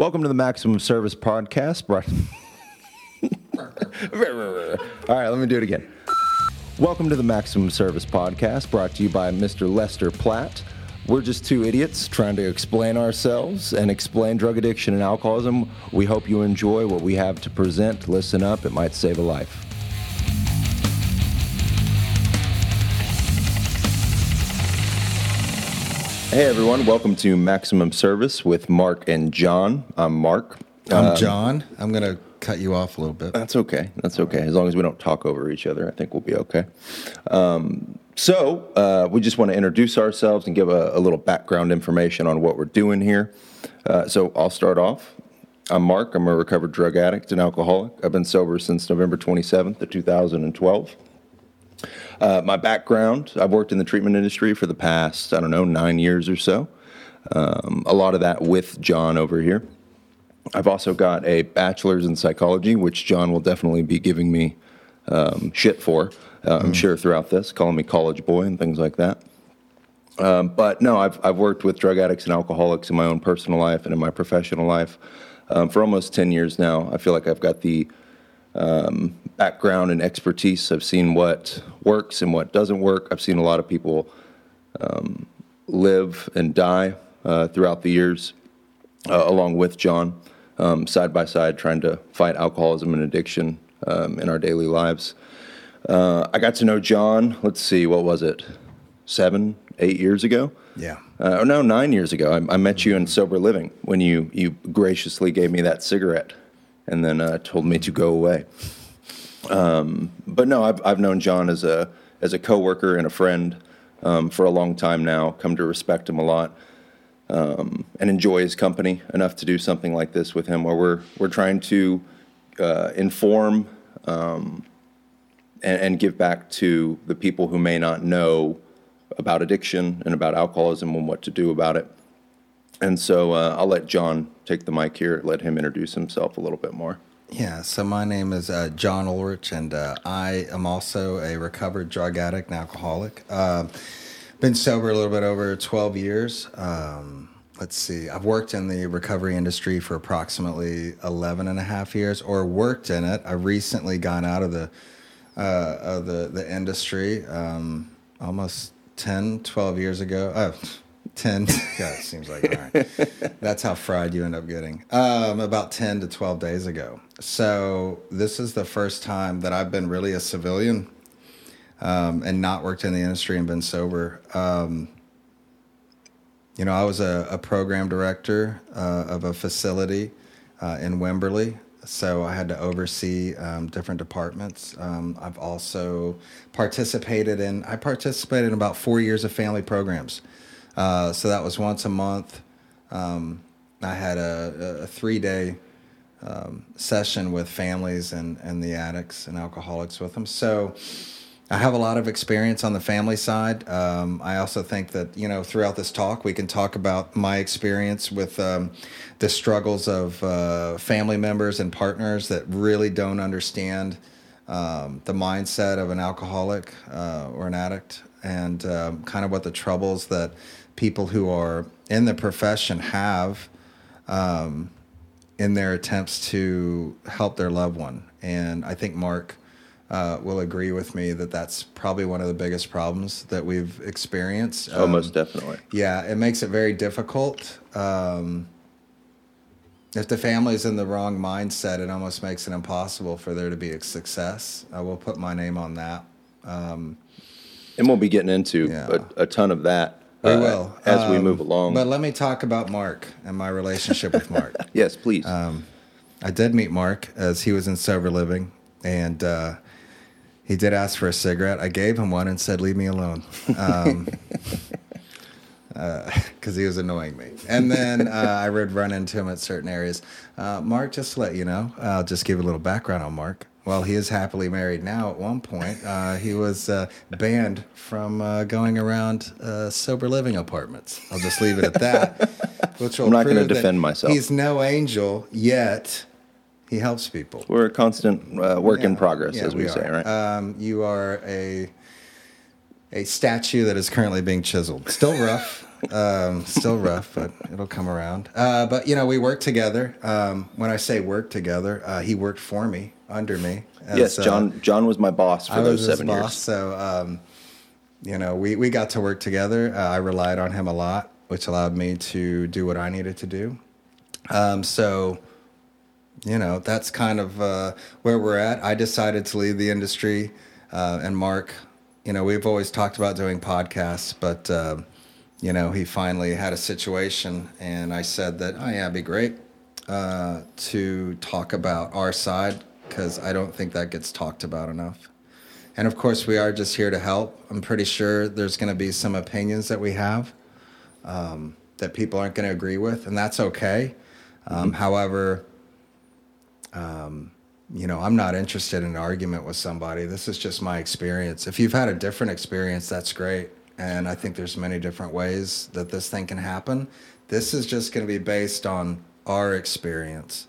Welcome to the Maximum Service Podcast. Brought... All right, let me do it again. Welcome to the Maximum Service Podcast, brought to you by Mr. Lester Platt. We're just two idiots trying to explain ourselves and explain drug addiction and alcoholism. We hope you enjoy what we have to present. Listen up, it might save a life. Hey everyone, welcome to Maximum Service with Mark and John. I'm Mark. I'm John. I'm going to cut you off a little bit. That's okay. That's okay. As long as we don't talk over each other, I think we'll be okay. Um, so, uh, we just want to introduce ourselves and give a, a little background information on what we're doing here. Uh, so, I'll start off. I'm Mark. I'm a recovered drug addict and alcoholic. I've been sober since November 27th of 2012. Uh, my background I've worked in the treatment industry for the past, I don't know, nine years or so. Um, a lot of that with John over here. I've also got a bachelor's in psychology, which John will definitely be giving me um, shit for, uh, I'm sure, throughout this, calling me college boy and things like that. Um, but no, I've, I've worked with drug addicts and alcoholics in my own personal life and in my professional life um, for almost 10 years now. I feel like I've got the um, background and expertise. I've seen what works and what doesn't work. I've seen a lot of people um, live and die uh, throughout the years, uh, along with John, um, side by side, trying to fight alcoholism and addiction um, in our daily lives. Uh, I got to know John, let's see, what was it, seven, eight years ago? Yeah. Uh, or no, nine years ago. I, I met you in Sober Living when you, you graciously gave me that cigarette and then uh, told me to go away. Um, but no, I've, I've known John as a as a coworker and a friend um, for a long time now. Come to respect him a lot um, and enjoy his company enough to do something like this with him, where we're we're trying to uh, inform um, and, and give back to the people who may not know about addiction and about alcoholism and what to do about it. And so uh, I'll let John take the mic here, let him introduce himself a little bit more. Yeah, so my name is uh, John Ulrich, and uh, I am also a recovered drug addict and alcoholic. Uh, been sober a little bit over 12 years. Um, let's see, I've worked in the recovery industry for approximately 11 and a half years, or worked in it. I've recently gone out of the, uh, of the, the industry um, almost 10, 12 years ago. Oh, 10 god it seems like that's how fried you end up getting um, about 10 to 12 days ago so this is the first time that i've been really a civilian um, and not worked in the industry and been sober um, you know i was a, a program director uh, of a facility uh, in wimberley so I had to oversee um, different departments. Um, I've also participated in. I participated in about four years of family programs. Uh, so that was once a month. Um, I had a, a three day um, session with families and, and the addicts and alcoholics with them. So I have a lot of experience on the family side. Um, I also think that, you know, throughout this talk, we can talk about my experience with um, the struggles of uh, family members and partners that really don't understand um, the mindset of an alcoholic uh, or an addict and um, kind of what the troubles that people who are in the profession have um, in their attempts to help their loved one. And I think Mark uh, will agree with me that that's probably one of the biggest problems that we've experienced. Oh, um, most definitely. Yeah, it makes it very difficult. Um, if the family's in the wrong mindset, it almost makes it impossible for there to be a success. I will put my name on that. Um, and we'll be getting into yeah. a, a, ton of that we uh, will as um, we move along. But let me talk about Mark and my relationship with Mark. yes, please. Um, I did meet Mark as he was in sober living, and uh, he did ask for a cigarette. I gave him one and said, "Leave me alone," because um, uh, he was annoying me. And then uh, I would run into him at certain areas. Uh, Mark, just to let you know, I'll just give a little background on Mark. Well, he is happily married now. At one point, uh, he was uh, banned from uh, going around uh, sober living apartments. I'll just leave it at that. Which will I'm not going to defend myself. He's no angel yet. He helps people. We're a constant uh, work yeah, in progress, yeah, as we, we say, right? Um, you are a a statue that is currently being chiseled. Still rough. Um, still rough, but it'll come around. Uh, but you know, we work together. Um, when I say work together, uh, he worked for me, under me. as, yes, uh, John. John was my boss for I those was his seven boss, years. so um, you know, we we got to work together. Uh, I relied on him a lot, which allowed me to do what I needed to do. Um, so, you know, that's kind of uh, where we're at. I decided to leave the industry, uh, and Mark, you know, we've always talked about doing podcasts, but uh, you know, he finally had a situation, and I said that, oh yeah, it'd be great uh, to talk about our side because I don't think that gets talked about enough. And of course, we are just here to help. I'm pretty sure there's going to be some opinions that we have um, that people aren't going to agree with, and that's okay. Um, However, um, you know, I'm not interested in an argument with somebody. This is just my experience. If you've had a different experience, that's great. And I think there's many different ways that this thing can happen. This is just going to be based on our experience.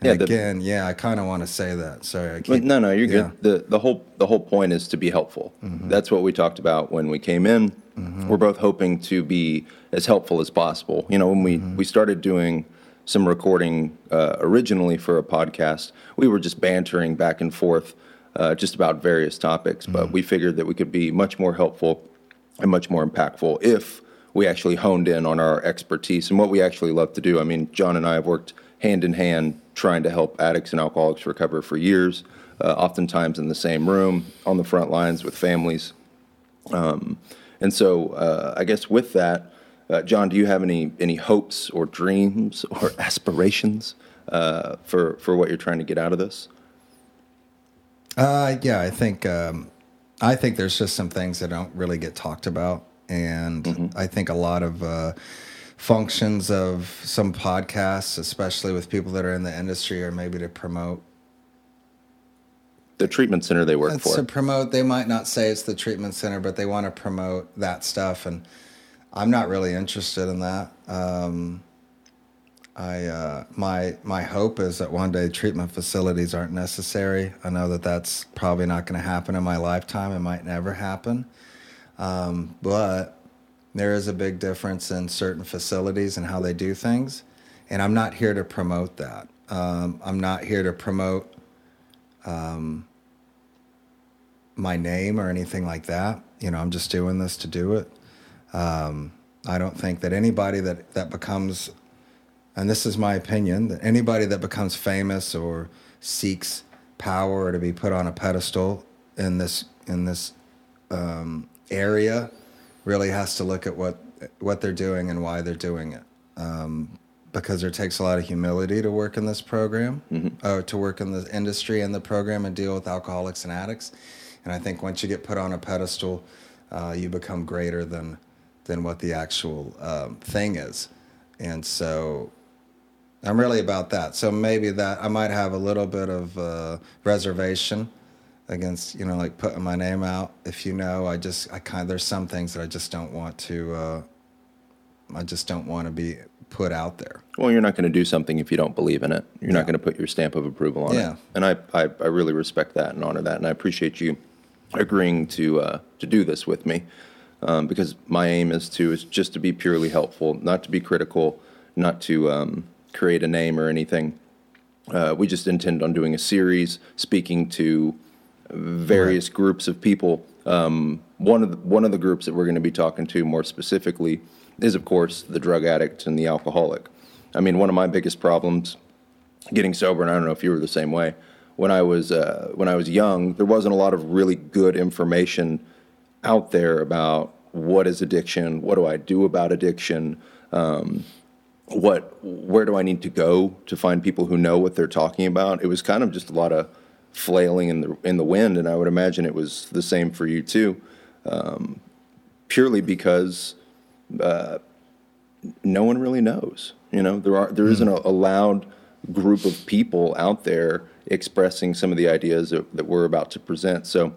And Yeah, the- again, yeah, I kind of want to say that. Sorry, keep, no, no, you're yeah. good. The the whole the whole point is to be helpful. That's what we talked about when we came in. We're both hoping to be as helpful as possible. You know, when we we started doing some recording uh, originally for a podcast, we were just bantering back and forth uh, just about various topics. But we figured that we could be much more helpful and much more impactful if we actually honed in on our expertise and what we actually love to do. I mean, John and I have worked hand in hand trying to help addicts and alcoholics recover for years, uh, oftentimes in the same room, on the front lines with families. Um, and so, uh, I guess with that, uh, John, do you have any any hopes or dreams or aspirations uh, for for what you're trying to get out of this? Uh, yeah, I think um, I think there's just some things that don't really get talked about, and I think a lot of uh, functions of some podcasts, especially with people that are in the industry, are maybe to promote. The treatment center they work for. to promote. They might not say it's the treatment center, but they want to promote that stuff, and I'm not really interested in that. Um, I uh, my my hope is that one day treatment facilities aren't necessary. I know that that's probably not going to happen in my lifetime. It might never happen, um, but there is a big difference in certain facilities and how they do things, and I'm not here to promote that. Um, I'm not here to promote um, my name or anything like that. You know, I'm just doing this to do it. Um, I don't think that anybody that that becomes and this is my opinion that anybody that becomes famous or seeks power or to be put on a pedestal in this in this um, area really has to look at what what they're doing and why they're doing it. Um, because there takes a lot of humility to work in this program uh, to work in the industry and the program and deal with alcoholics and addicts. And I think once you get put on a pedestal uh, you become greater than than what the actual um, thing is. And so I'm really about that. So maybe that I might have a little bit of uh, reservation against, you know, like putting my name out. If you know, I just, I kind there's some things that I just don't want to, uh, I just don't want to be put out there. Well, you're not going to do something if you don't believe in it. You're not going to put your stamp of approval on Yeah. it. And I, I, I really respect that and honor that, and I appreciate you agreeing to uh, to do this with me, um, because my aim is to is just to be purely helpful, not to be critical, not to um, create a name or anything. Uh, we just intend on doing a series speaking to various groups of people. Um, one of the, one of the groups that we're going to be talking to more specifically is, of course, the drug addict and the alcoholic. I mean, one of my biggest problems getting sober, and I don't know if you were the same way. When I was uh, when I was young, there wasn't a lot of really good information out there about what is addiction, what do I do about addiction, um, what where do I need to go to find people who know what they're talking about. It was kind of just a lot of flailing in the in the wind, and I would imagine it was the same for you too, um, purely because uh, no one really knows. You know, there are there isn't a, a loud group of people out there expressing some of the ideas that, that we're about to present. So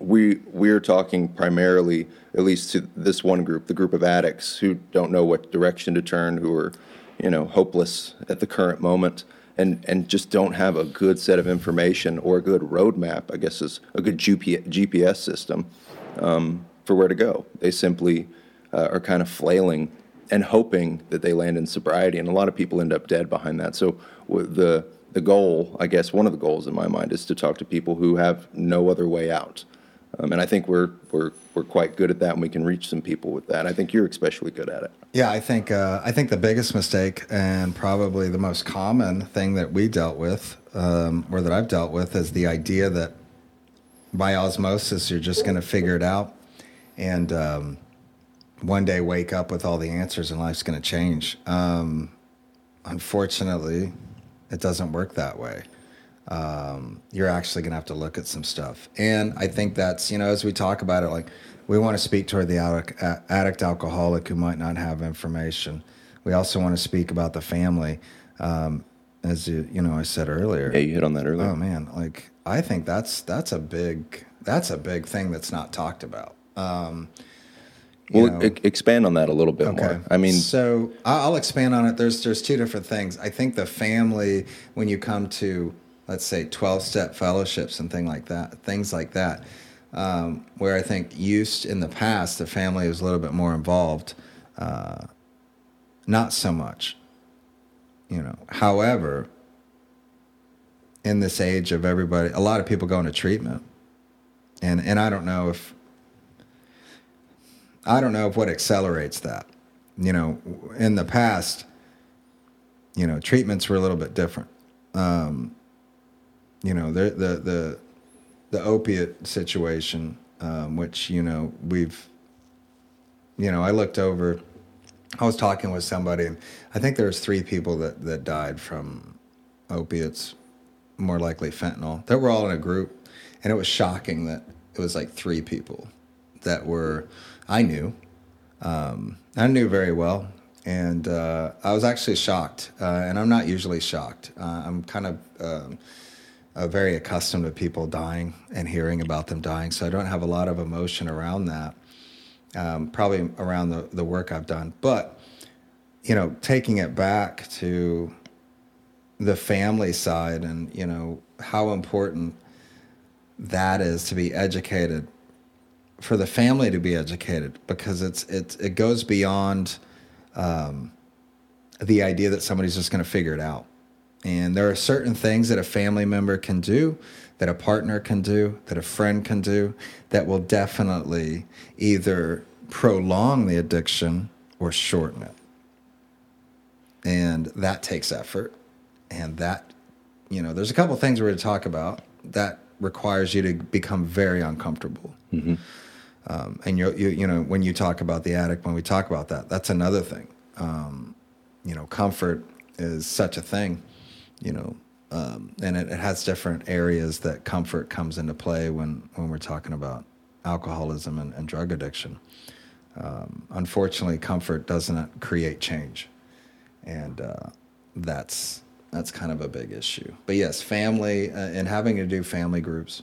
we we're talking primarily, at least to this one group, the group of addicts who don't know what direction to turn, who are, you know, hopeless at the current moment, and and just don't have a good set of information or a good roadmap. I guess is a good GP, GPS system um, for where to go. They simply uh, are kind of flailing and hoping that they land in sobriety. And a lot of people end up dead behind that. So the the goal, I guess, one of the goals in my mind is to talk to people who have no other way out. Um, and I think we're we're we're quite good at that, and we can reach some people with that. I think you're especially good at it. Yeah, I think uh, I think the biggest mistake and probably the most common thing that we dealt with, um, or that I've dealt with, is the idea that by osmosis you're just going to figure it out, and um, one day wake up with all the answers and life's going to change. Um, unfortunately, it doesn't work that way. Um, you're actually going to have to look at some stuff. And I think that's, you know, as we talk about it, like we want to speak toward the addict, addict alcoholic who might not have information. We also want to speak about the family. Um, as you, you know, I said earlier. Yeah, you hit on that earlier. Oh man, like I think that's that's a big that's a big thing that's not talked about. Um, well, e- expand on that a little bit okay. more. I mean, so I'll expand on it. There's there's two different things. I think the family, when you come to let's say 12 step fellowships and thing like that, things like that, um, where I think used in the past, the family was a little bit more involved. Uh, not so much, you know. However, in this age of everybody, a lot of people going to treatment, and and I don't know if I don't know if what accelerates that. You know, in the past, you know, treatments were a little bit different. Um, you know, the the the the opiate situation, um, which you know we've, you know, I looked over. I was talking with somebody, and I think there was three people that that died from opiates, more likely fentanyl. That were all in a group, and it was shocking that it was like three people that were I knew. Um, I knew very well, and uh, I was actually shocked. Uh, and I'm not usually shocked. Uh, I'm kind of um, very accustomed to people dying and hearing about them dying, so I don't have a lot of emotion around that. Um, probably around the, the work I've done, but you know, taking it back to the family side and you know how important that is to be educated for the family to be educated because it's it it goes beyond um, the idea that somebody's just going to figure it out. And there are certain things that a family member can do, that a partner can do, that a friend can do, that will definitely either prolong the addiction or shorten it. And that takes effort. And that, you know, there's a couple things we're going to talk about that requires you to become very uncomfortable. Mm-hmm. Um, and you, you, you know, when you talk about the addict, when we talk about that, that's another thing. Um, you know, comfort is such a thing, you know, um, and it, it, has different areas that comfort comes into play when, when we're talking about alcoholism and, and drug addiction. Um, unfortunately, comfort doesn't create change. And uh, that's, that's kind of a big issue. But yes, family uh, and having to do family groups.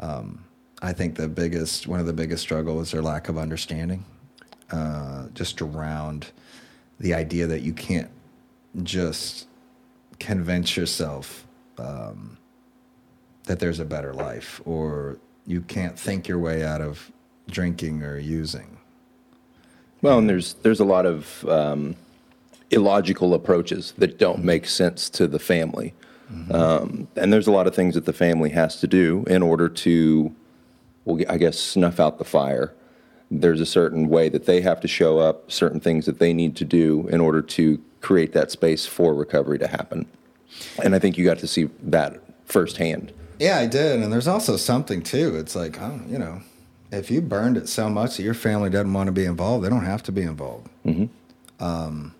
Um, I think the biggest, one of the biggest struggles is their lack of understanding, uh, just around the idea that you can't just convince yourself um, that there's a better life, or you can't think your way out of drinking or using. Well, and there's there's a lot of um, illogical approaches that don't mm-hmm. make sense to the family, mm-hmm. um, and there's a lot of things that the family has to do in order to will, I guess, snuff out the fire. There's a certain way that they have to show up, certain things that they need to do in order to create that space for recovery to happen. And I think you got to see that firsthand. Yeah, I did. And there's also something too. It's like, oh, you know, if you burned it so much that your family doesn't want to be involved, they don't have to be involved. Mm-hmm. Um,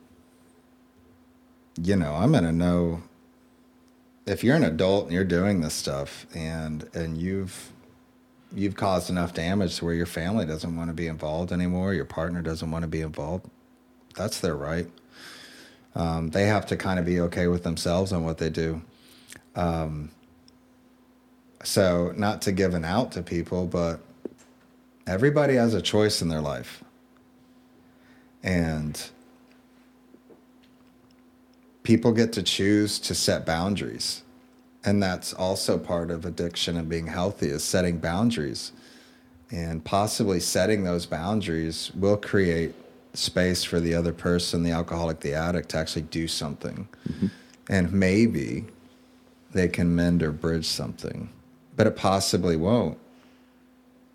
you know, I'm gonna know if you're an adult and you're doing this stuff and and you've you've caused enough damage to where your family doesn't want to be involved anymore, your partner doesn't want to be involved. That's their right. Um, they have to kind of be okay with themselves and what they do. Um, so, not to give an out to people, but everybody has a choice in their life. And people get to choose to set boundaries and that's also part of addiction and being healthy is setting boundaries and possibly setting those boundaries will create space for the other person, the alcoholic, the addict, to actually do something. Mm-hmm. And maybe they can mend or bridge something, but it possibly won't.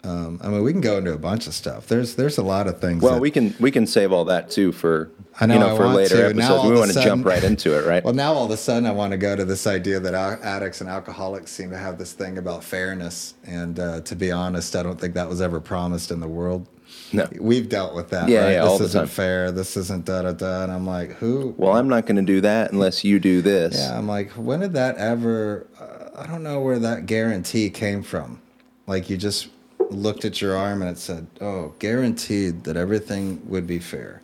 Um, I mean, we can go into a bunch of stuff. There's there's a lot of things. Well, that, we can we can save all that too for I know, you know I for later to. episodes. Now, we want to sudden- jump right into it, right? Well, now all of a sudden, I want to go to this idea that addicts and alcoholics seem to have this thing about fairness. And uh, to be honest, I don't think that was ever promised in the world. No. We've dealt with that. Yeah, right? yeah, This all the isn't fair. This isn't da da da. And I'm like, who? well, I'm not going to do that unless you do this. Yeah, I'm like, when did that ever? Uh, I don't know where that guarantee came from. Like you just looked at your arm and it said, "Oh, guaranteed that everything would be fair."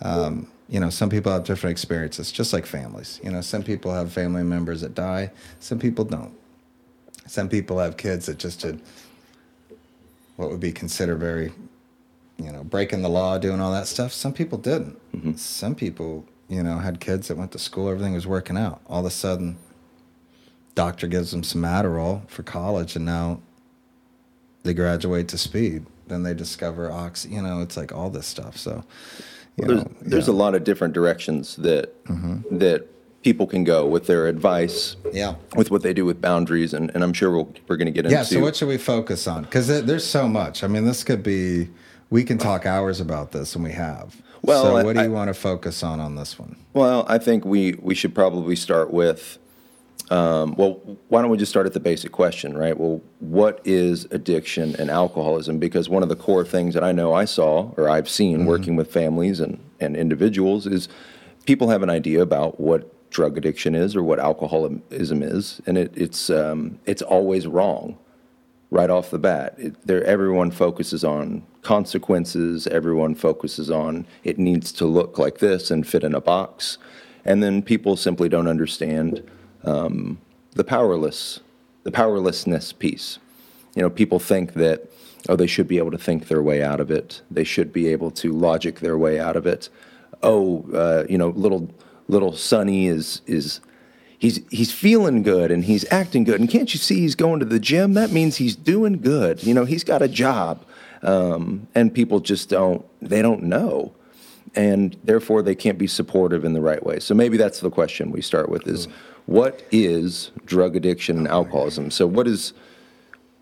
Um, you know, some people have different experiences, just like families. You know, some people have family members that die, some people don't. Some people have kids that just did what would be considered very, you know, breaking the law, doing all that stuff. Some people didn't. Mm-hmm. Some people, you know, had kids that went to school, everything was working out. All of a sudden, doctor gives them some Adderall for college, and now they graduate to speed. Then they discover ox. You know, it's like all this stuff. So, you There's, know, there's yeah. a lot of different directions that mm-hmm. that people can go with their advice, Yeah. with what they do with boundaries, and, and I'm sure we'll, we're going to get into. Yeah. So what should we focus on? Because there's so much. I mean, this could be. We can talk hours about this, and we have. Well, so what do you I- want to focus on on this one? Well, I think we, we should probably start with, um, well, why don't we just start at the basic question, right? Well, what is addiction and alcoholism? Because one of the core things that I know I saw or I've seen working with families and, and individuals is people have an idea about what drug addiction is or what alcoholism is, and it, it's, um, it's always wrong right off the bat. It, there, everyone focuses on consequences. Everyone focuses on it needs to look like this and fit in a box, and then people simply don't understand um, the powerless, the powerlessness piece. You know, people think that oh, they should be able to think their way out of it. They should be able to logic their way out of it. Oh, uh, you know, little little Sonny is is he's he's feeling good and he's acting good and can't you see he's going to the gym that means he's doing good you know he's got a job um, and people just don't they don't know. And therefore they can't be supportive in the right way. So maybe that's the question we start with is what is drug addiction and alcoholism? So what is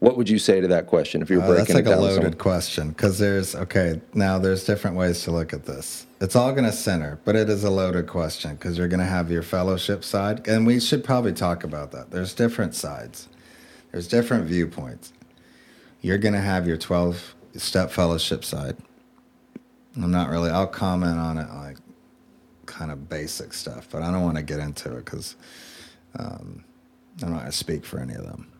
what would you say to that question if you're Uh, breaking that's like it a down to loaded someone? question because there's okay now there's different ways to look at this. It's all going to center but it is a loaded question because you're going to have your fellowship side and we should probably talk about that. There's different sides. There's different viewpoints. You're going to have your 12 step fellowship side i'm not really i'll comment on it like kind of basic stuff but i don't want to get into it because um, i'm not going to speak for any of them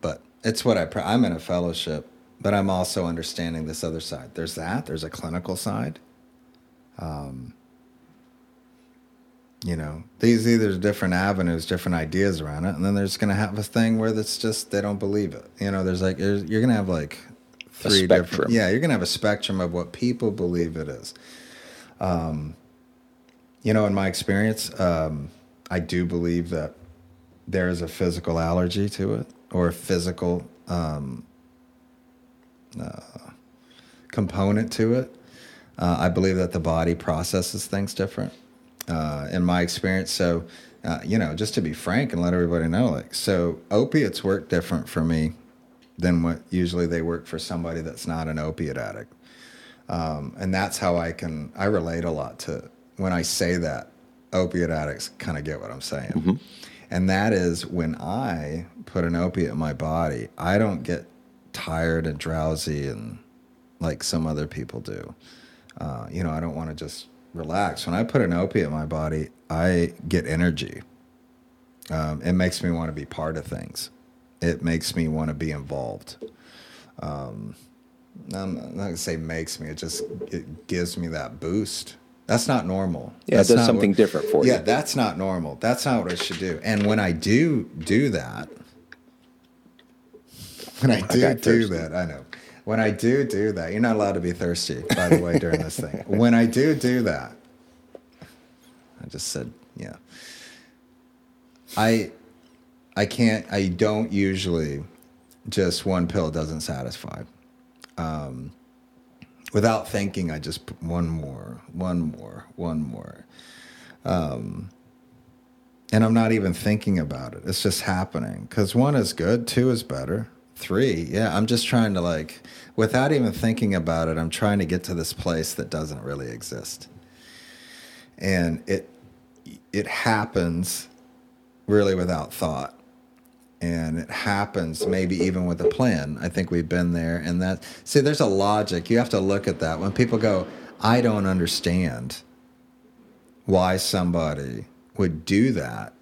but it's what I pr- I'm in a fellowship, but I'm also understanding this other side. There's that. There's a clinical side. Um, you know, these either different avenues, different ideas around it, and then there's going to have a thing where it's just they don't believe it. You know, there's like there's, you're going to have like three spectrum. different. Yeah, you're going to have a spectrum of what people believe it is. Um, you know, in my experience, um, I do believe that there is a physical allergy to it or a physical um, uh, component to it. Uh, I believe that the body processes things different. Uh, in my experience, so uh, you know, just to be frank and let everybody know, like, so opiates work different for me than what usually they work for somebody that's not an opiate addict. Um, and that's how I can I relate a lot to when I say that opiate addicts kind of get what I'm saying. And that is when I put an opiate in my body, I don't get tired and drowsy and like some other people do. Uh, you know, I don't want to just relax. When I put an opiate in my body, I get energy. Um, it makes me want to be part of things. It makes me want to be involved. Um, I'm not gonna say makes me. It just it gives me that boost. That's not normal. Yeah, it That's does not something what- different for you. Yeah, that's not normal. That's not what I should do. And when I do do that, when I do got do that, I know. When I do do that, you're not allowed to be thirsty, by the way, during this thing. When I do do that, I just said, yeah. I, I can't. I don't usually. Just one pill doesn't satisfy. Um, without thinking, I just put one more, one more, one more. Um, and I'm not even thinking about it. It's just happening. Because one is good, two is better, three, yeah. I'm just trying to like, without even thinking about it, I'm trying to get to this place that doesn't really exist. And it it happens really without thought. And it happens maybe even with a plan. I think we've been there. And that, see, there's a logic. You have to look at that. When people go, I don't understand why somebody would do that,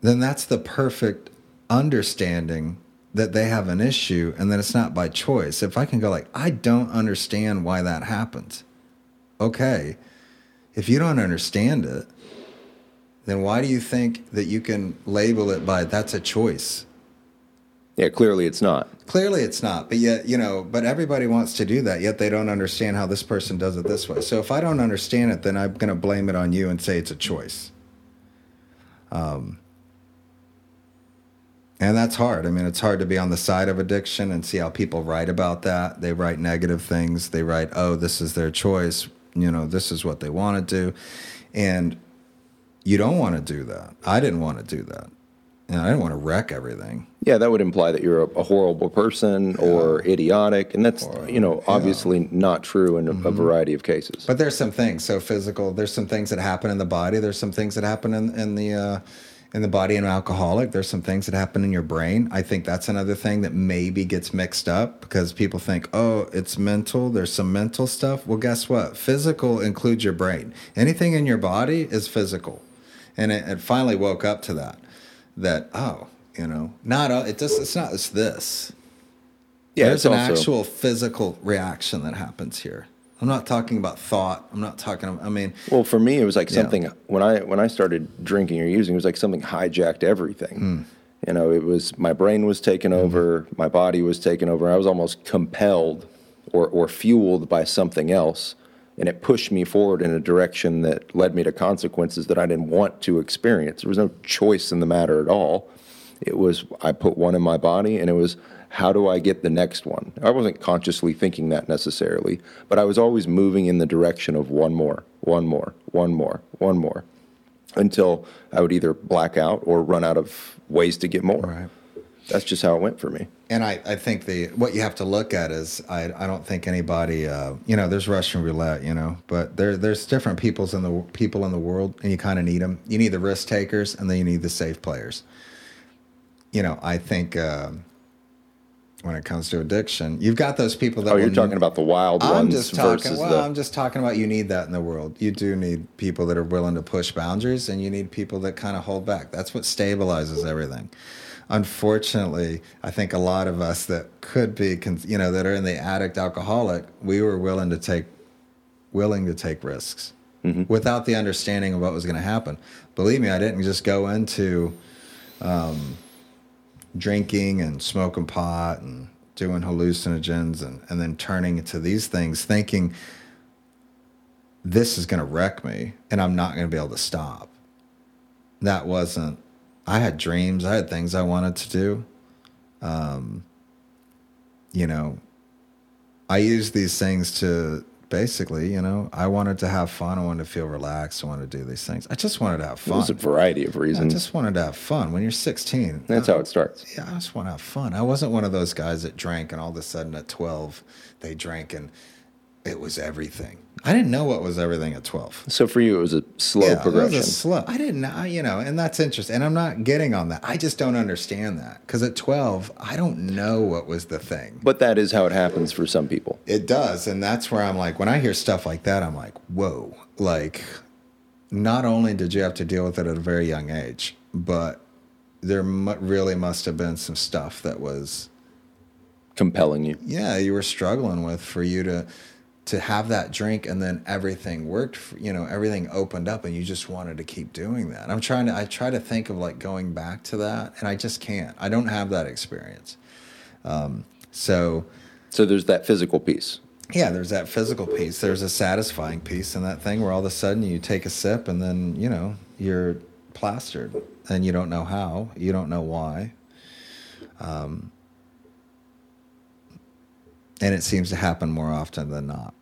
then that's the perfect understanding that they have an issue and that it's not by choice. If I can go like, I don't understand why that happens. Okay. If you don't understand it, then why do you think that you can label it by that's a choice? Yeah, clearly it's not. Clearly it's not. But yet, you know, but everybody wants to do that, yet they don't understand how this person does it this way. So if I don't understand it, then I'm going to blame it on you and say it's a choice. Um, and that's hard. I mean, it's hard to be on the side of addiction and see how people write about that. They write negative things. They write, oh, this is their choice. You know, this is what they want to do. And you don't want to do that. I didn't want to do that. And I didn't want to wreck everything. Yeah, that would imply that you're a, a horrible person or idiotic, and that's Or- you know obviously not true in a, a variety of cases. But there's some things. So physical. There's some things that happen in the body. There's some things that happen in, in the uh, in the body in an alcoholic. There's some things that happen in your brain. I think that's another thing that maybe gets mixed up because people think, oh, it's mental. There's some mental stuff. Well, guess what? Physical includes your brain. Anything in your body is physical, and it, it finally woke up to that. That oh, you know, not it just it's not it's this. yeah, There's an also, actual physical reaction that happens here. I'm not talking about thought. I'm not talking. About, I mean, Well, for me, it was like Yeah. something when I when I started drinking or using, it was like something hijacked everything. Hmm. You know, it was my brain was taken Mm-hmm. over, my body was taken over. I was almost compelled or or fueled by something else, and it pushed me forward in a direction that led me to consequences that I didn't want to experience. There was no choice in the matter at all. It was I put one in my body, and it was how do I get the next one? I wasn't consciously thinking that necessarily, but I was always moving in the direction of one more, one more, one more, one more, until I would either black out or run out of ways to get more. Right. That's just how it went for me. and I, I think the what you have to look at is I, I don't think anybody uh, you know there's Russian roulette you know but there there's different peoples in the people in the world and you kind of need them you need the risk takers and then you need the safe players you know I think um when it comes to addiction you've got those people that Oh, you're talking about the wild I'm ones just talking. versus Well, the. I'm just talking about you need that in the world. You do need people that are willing to push boundaries, and you need people that kind of hold back. That's what stabilizes everything. Unfortunately, I think a lot of us that could be, you know, that are in the addict alcoholic, we were willing to take, willing to take risks without the understanding of what was going to happen. Believe me, I didn't just go into um, drinking and smoking pot and doing hallucinogens and, and then turning to these things thinking this is going to wreck me and I'm not going to be able to stop. That wasn't, I had dreams, I had things I wanted to do. Um, you know, I used these things to basically, you know, I wanted to have fun. I wanted to feel relaxed. I wanted to do these things. I just wanted to have fun. There's a variety of reasons. I just wanted to have fun. When you're 16, That's uh, how it starts. yeah, I just want to have fun. I wasn't one of those guys that drank and all of a sudden at 12 they drank and it was everything. I didn't know what was everything at 12. So for you, it was a slow yeah, progression. It was a slow. I didn't know, you know, and that's interesting. And I'm not getting on that. I just don't understand that because at 12, I don't know what was the thing. but that is how it happens for some people. It does, and that's where I'm like, when I hear stuff like that, I'm like, whoa! Like, not only did you have to deal with it at a very young age, but there mu- really must have been some stuff that was, Compelling you. yeah, you were struggling with for you to to have that drink, and then everything worked. For, you know, everything opened up, and you just wanted to keep doing that. I'm trying to, I try to think of like going back to that, and I just can't. I don't have that experience. Um, so. So there's that physical piece. Yeah, there's that physical piece. There's a satisfying piece in that thing where all of a sudden you take a sip and then, you know, you're plastered and you don't know how, you don't know why. Um, and it seems to happen more often than not.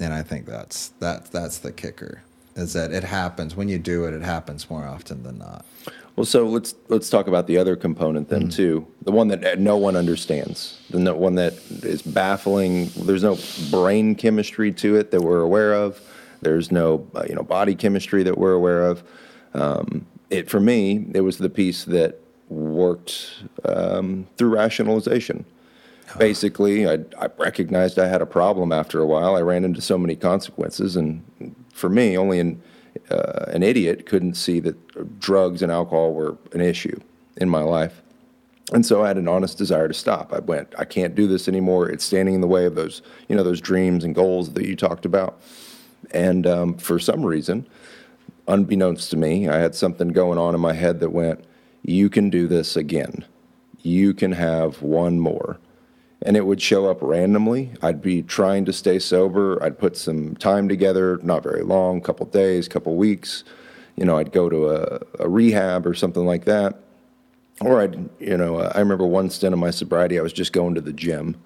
And I think that's that that's the kicker is that it happens when you do it. It happens more often than not. Well, so let's let's talk about the other component then too, the one that no one understands, the no- one that is baffling. There's no brain chemistry to it that we're aware of. There's no uh, you know body chemistry that we're aware of. Um, it for me, it was the piece that worked um, through rationalization. Basically, I, I recognized I had a problem after a while. I ran into so many consequences, and for me, only an uh, an idiot couldn't see that drugs and alcohol were an issue in my life. And so I had an honest desire to stop. I went, I can't do this anymore. It's standing in the way of those, you know, those dreams and goals that you talked about. And um, for some reason, unbeknownst to me, I had something going on in my head that went, you can do this again. You can have one more. And it would show up randomly. I'd be trying to stay sober. I'd put some time together, not very long, couple days, couple weeks. You know, I'd go to a, a rehab or something like that. Or I'd, you know, uh, I remember one stint of my sobriety, I was just going to the gym.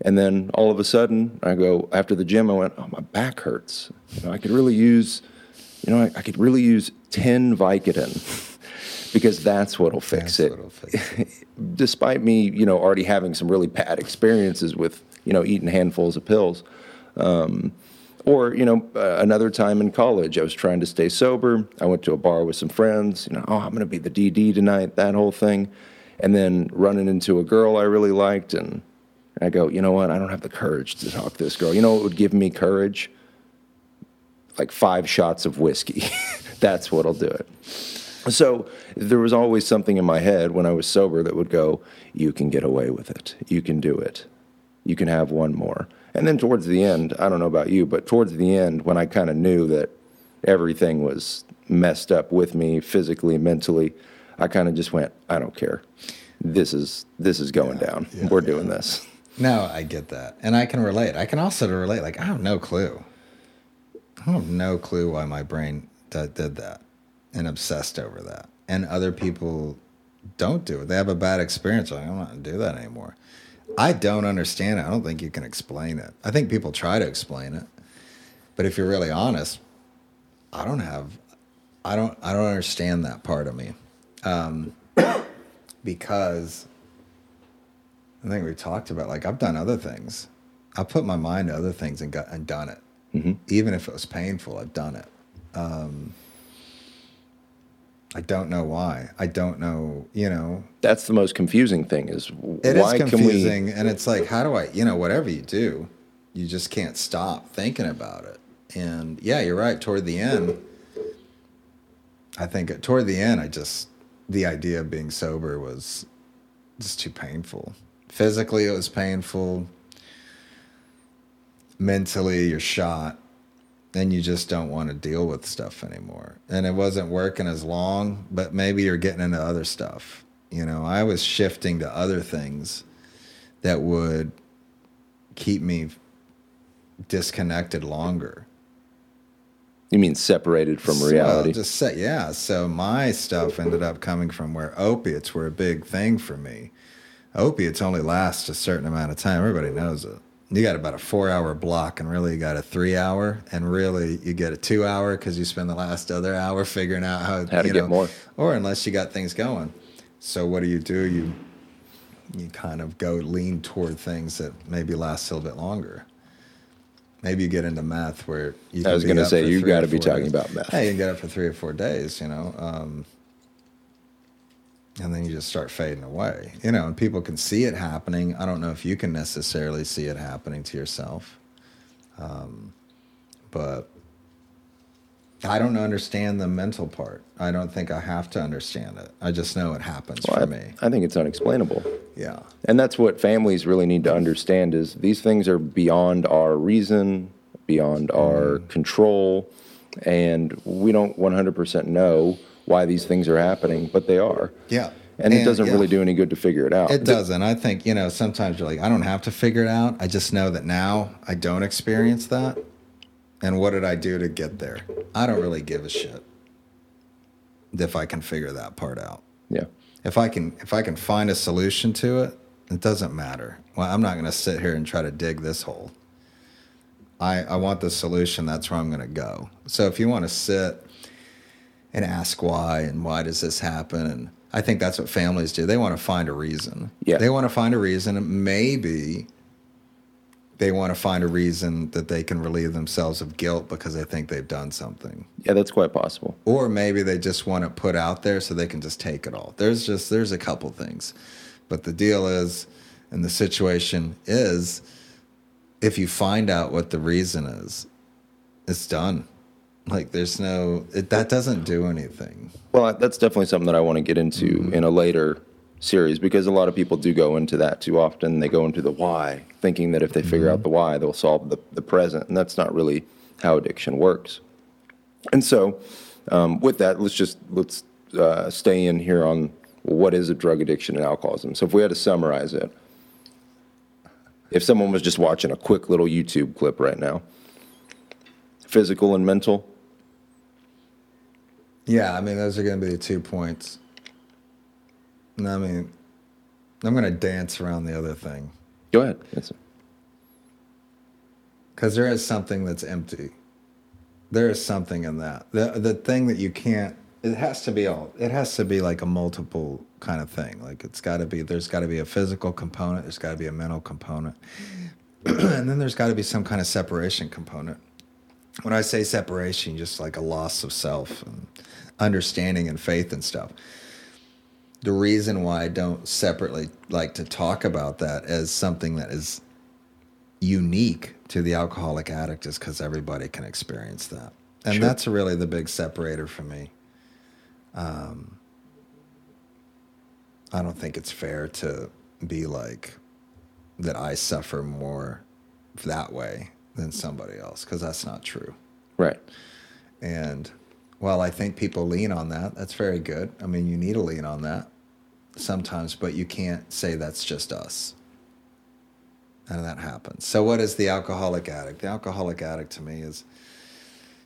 And then all of a sudden, I go, after the gym, I went, oh, my back hurts. You know, I could really use, you know, I, I could really use 10 Vicodin because that's what'll fix That's it. what'll fix Despite me, you know, already having some really bad experiences with, you know, eating handfuls of pills. Um, or, you know, uh, another time in college, I was trying to stay sober. I went to a bar with some friends, you know, oh, I'm going to be the DD tonight, that whole thing. And then running into a girl I really liked, and I go, you know what? I don't have the courage to talk to this girl. You know what would give me courage? Like five shots of whiskey. That's what'll do it. So there was always something in my head when I was sober that would go, You can get away with it. You can do it. You can have one more. And then towards the end, I don't know about you, but towards the end, when I kind of knew that everything was messed up with me physically, mentally, I kind of just went, I don't care. This is this is going down. yeah, We're doing this. No, I get that, and I can relate. I can also relate. Like I have no clue. I have no clue why my brain did that and obsessed over that, and other people don't do it. They have a bad experience. Like I'm not gonna do that anymore. I don't understand it. I don't think you can explain it. I think people try to explain it, but if you're really honest, I don't have. I don't. I don't understand that part of me, um, because I think we talked about like I've done other things. I put my mind to other things and got and done it. Even if it was painful, I've done it. Um, I don't know why. I don't know. You know, That's the most confusing thing is it is why confusing, and it's like, how do I? You know, whatever you do, you just can't stop thinking about it. And yeah, you're right. Toward the end, I think toward the end, I just the idea of being sober was just too painful. Physically, it was painful. Mentally, you're shot, and you just don't want to deal with stuff anymore. And it wasn't working as long, but maybe you're getting into other stuff. You know, I was shifting to other things that would keep me disconnected longer. You mean separated from So, reality? just say, yeah. So my stuff ended up coming from where opiates were a big thing for me. Opiates only last a certain amount of time. Everybody knows it. You got about a four hour block, and really you got a three hour, and really you get a two hour because you spend the last other hour figuring out how, How to get know, more. or unless you got things going. So what do you do? You you kind of go lean toward things that maybe last a little bit longer. Maybe you get into meth where you. I was gonna say, you three gotta be talking days. about meth Hey, you can get up for three or four days, you know, um, and then you just start fading away, you know. And people can see it happening. I don't know if you can necessarily see it happening to yourself, um, but I don't understand the mental part. I don't think I have to understand it. I just know it happens Well, for I, me. I think it's unexplainable. Yeah. And that's what families really need to understand is these things are beyond our reason, beyond our Mm. control, and we don't 100% know why these things are happening, but they are. Yeah. And, it doesn't yeah. really do any good to figure it out. It doesn't. I think, you know, sometimes you're like, I don't have to figure it out. I just know that now I don't experience that. And what did I do to get there? I don't really give a shit if I can figure that part out. Yeah. If I can if I can find a solution to it, It doesn't matter. Well, I'm not going to sit here and try to dig this hole. I, I want the solution. That's where I'm going to go. So if you want to sit and ask why and why does this happen, and I think that's what families do. They want to find a reason. Yeah. They want to find a reason. Maybe they want to find a reason that they can relieve themselves of guilt because they think they've done something. Yeah, that's quite possible. Or maybe they just want to put out there so they can just take it all. There's just there's a couple things. But the deal is and the situation is if you find out what the reason is, it's done. Like there's no it, that doesn't do anything. Well, that's definitely something that I want to get into Mm-hmm. in a later series because a lot of people do go into that too often. They go into the why, thinking that if they figure Mm-hmm. out the why, they'll solve the, the present. And that's not really how addiction works. And so, um, with that, let's just let's uh, stay in here on what is a drug addiction and alcoholism. So, if we had to summarize it, if someone was just watching a quick little YouTube clip right now, physical and mental, Yeah, I mean those are going to be the two points. And I mean I'm going to dance around the other thing go ahead. Cuz there is something that's empty. There is something in that. The the thing that you can't it has to be all it has to be like a multiple kind of thing. Like it's got to be there's got to be a physical component, there's got to be a mental component. and then there's got to be some kind of separation component. When I say separation, just like a loss of self and understanding and faith and stuff. The reason why I don't separately like to talk about that as something that is unique to the alcoholic addict is because everybody can experience that. And Sure. that's really the big separator for me. Um, I don't think it's fair to be like that I suffer more that way than somebody else because that's not true. right. And while I think people lean on that, that's very good. I mean, you need to lean on that sometimes, but you can't say that's just us. And that happens. So, what is the alcoholic addict? The alcoholic addict to me is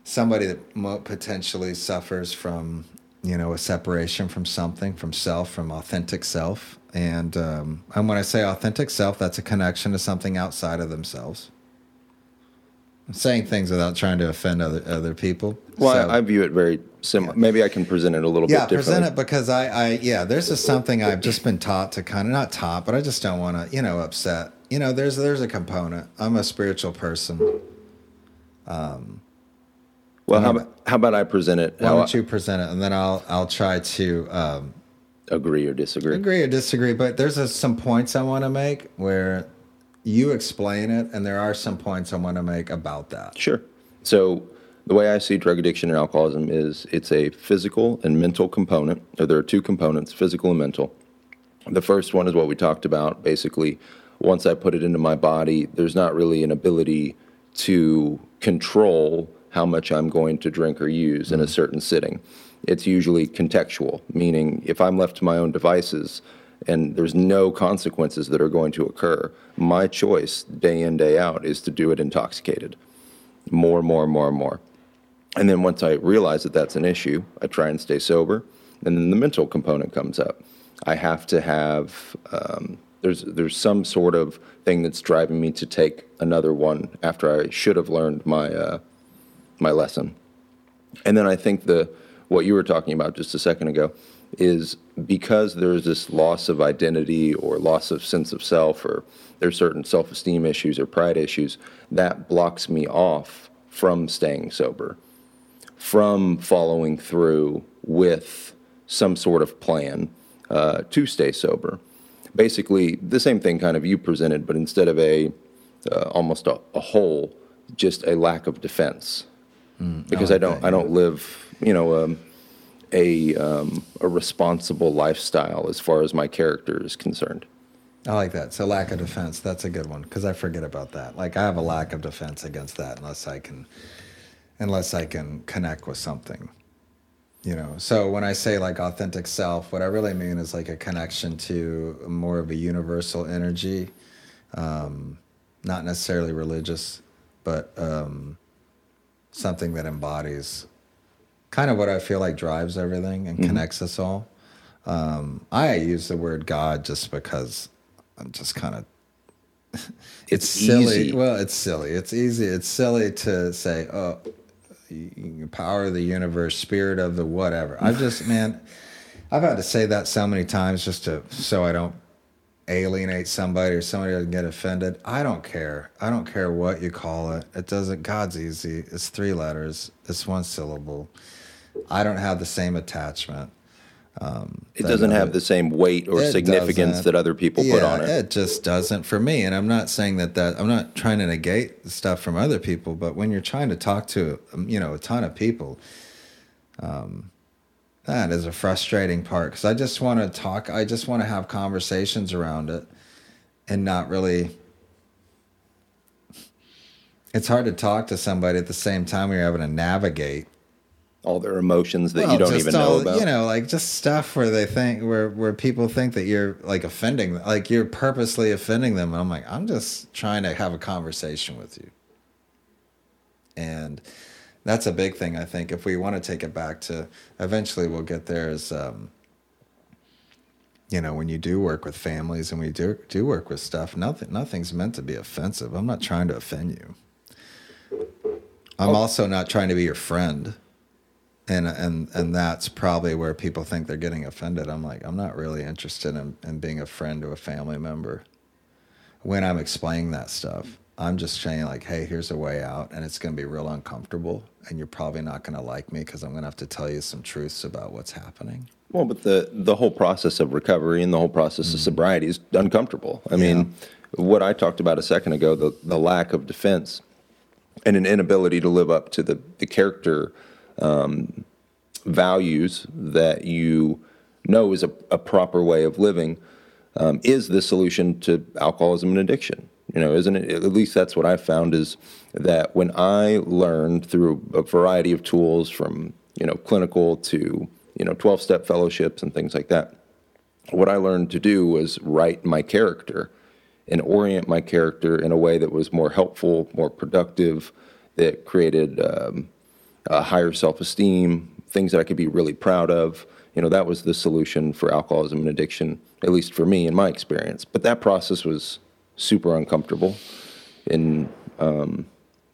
somebody that potentially suffers from, you know, a separation from something, from self, from authentic self. And, um, and when I say authentic self, that's a connection to something outside of themselves. I'm saying things without trying to offend other other people. Well, So- I, I view it very similar. Maybe I can present it a little yeah, bit differently. present it because I, I, yeah, there's just something I've just been taught to kind of not taught, but I just don't want to, you know, upset. You know, there's there's a component. I'm a spiritual person. Well, how about, how about I present it? Why How don't you present it, and then I'll I'll try to um, agree or disagree? agree or disagree. But there's a, some points I want to make where you explain it, and there are some points I want to make about that. Sure. So the way I see drug addiction and alcoholism is it's a physical and mental component. Or there are two components, physical and mental. The first one is what we talked about. Basically, once I put it into my body, there's not really an ability to control how much I'm going to drink or use in a mm-hmm. certain sitting. It's usually contextual, meaning if I'm left to my own devices and there's no consequences that are going to occur, my choice day in, day out is to do it intoxicated more, more, more, more. And then once I realize that that's an issue, I try and stay sober. And then the mental component comes up. I have to have um, there's there's some sort of thing that's driving me to take another one after I should have learned my uh, my lesson. And then I think the what you were talking about just a second ago is because there's this loss of identity or loss of sense of self or there's certain self-esteem issues or pride issues that blocks me off from staying sober from following through with some sort of plan uh, to stay sober. Basically the same thing kind of you presented but instead of a uh, almost a, a hole just a lack of defense. Because I, like don't that, I don't live you know um, a um, a responsible lifestyle as far as my character is concerned. I like that. So lack of defense. That's a good one because I forget about that. Like I have a lack of defense against that unless I can, unless I can connect with something. You know. So when I say like authentic self, what I really mean is like a connection to more of a universal energy, um, not necessarily religious, but um, something that embodies kind of what I feel like drives everything and connects us all. Um, I use the word God just because I'm just kind of. It's silly. easy. Well, it's silly. It's easy. It's silly to say, "Oh, power of the universe, spirit of the whatever." I've just, man, I've had to say that so many times just to so I don't alienate somebody or somebody doesn't get offended. I don't care. I don't care what you call it. It doesn't. God's easy. It's three letters. It's one syllable. I don't have the same attachment. It doesn't have the same weight or significance that other people put on it. It just doesn't for me. And I'm not saying that that I'm not trying to negate stuff from other people, but when you're trying to talk to um, you know a ton of people, um, that is a frustrating part because I just want to talk. I just want to have conversations around it, and not really. It's hard to talk to somebody at the same time you're having to navigate All their emotions that you don't even know about. You know, like just stuff where they think where where people think that you're like offending, like you're purposely offending them. And I'm like, I'm just trying to have a conversation with you. And that's a big thing. I think if we want to take it back to, eventually we'll get there. Is um, you know, when you do work with families and we do do work with stuff, nothing nothing's meant to be offensive. I'm not trying to offend you. I'm also not trying to be your friend and and and that's probably where people think they're getting offended. I'm like, I'm not really interested in, in being a friend to a family member when I'm explaining that stuff. I'm just saying like, hey, here's a way out, and it's going to be real uncomfortable, and you're probably not going to like me because I'm going to have to tell you some truths about what's happening. Well, but the the whole process of recovery and the whole process of mm-hmm. sobriety is uncomfortable. I mean, what I talked about a second ago, the the lack of defense and an inability to live up to the the character um, values that you know is a, a proper way of living um, is the solution to alcoholism and addiction. You know, isn't it? At least that's what I found is that when I learned through a variety of tools from, you know, clinical to, you know, 12 step fellowships and things like that, what I learned to do was right my character and orient my character in a way that was more helpful, more productive, that created um, a higher self esteem, things that I could be really proud of. You know, that was the solution for alcoholism and addiction, at least for me in my experience. But that process was super uncomfortable and um,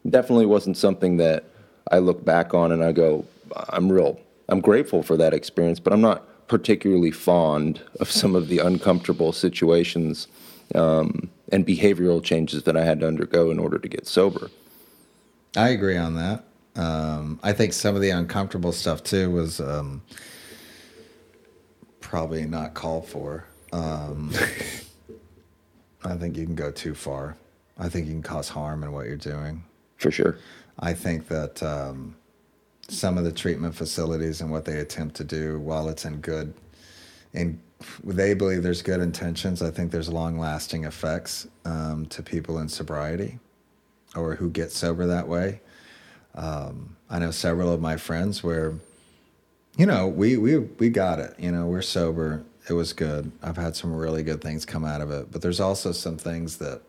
definitely wasn't something that I look back on and I go, I'm real, I'm grateful for that experience, but I'm not particularly fond of some of the uncomfortable situations um, and behavioral changes that I had to undergo in order to get sober. I agree on that. Um, I think some of the uncomfortable stuff too was um, probably not called for. Um, I think you can go too far. I think you can cause harm in what you're doing. For sure. I think that um, some of the treatment facilities and what they attempt to do, while it's in good, and they believe there's good intentions, I think there's long lasting effects um, to people in sobriety or who get sober that way. Um, I know several of my friends where, you know, we, we, we got it. You know, we're sober. It was good. I've had some really good things come out of it. But there's also some things that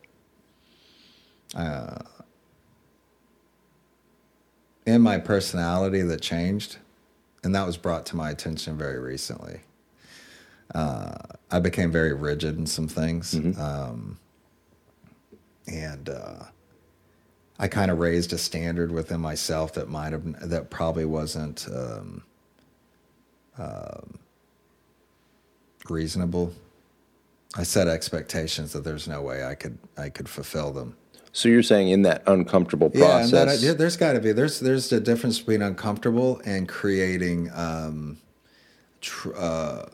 uh, in my personality that changed, and that was brought to my attention very recently. Uh, I became very rigid in some things, um, and uh, I kind of raised a standard within myself that might have that probably wasn't um, um, reasonable. I set expectations that there's no way I could I could fulfill them. So you're saying in that uncomfortable Yeah, and process, that, yeah, there's got to be there's there's a difference between uncomfortable and creating um, tr- uh,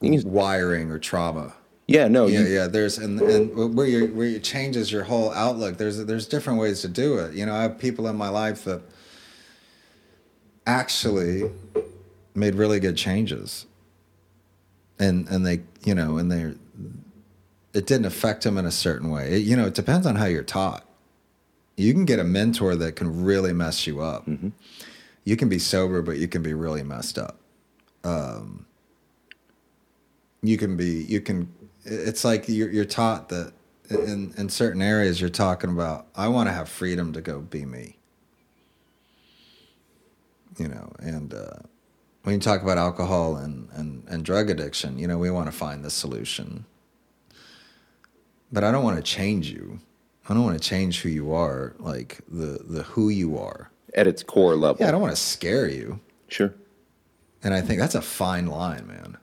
wiring or trauma. Yeah, no, Yeah, you, yeah. There's and and where you where you changes your whole outlook. There's there's different ways to do it. You know, I have people in my life that actually made really good changes, and and they you know and they it didn't affect them in a certain way. It, you know, it depends on how you're taught. You can get a mentor that can really mess you up. You can be sober, but you can be really messed up. Um, you can be you can it's like you're, you're taught that in in certain areas you're talking about i want to have freedom to go be me you know and uh, when you talk about alcohol and, and, and drug addiction you know we want to find the solution but I don't want to change you. I don't want to change who you are, like the the who you are. At its core level. Yeah, I don't want to scare you. Sure. And I think that's a fine line, man.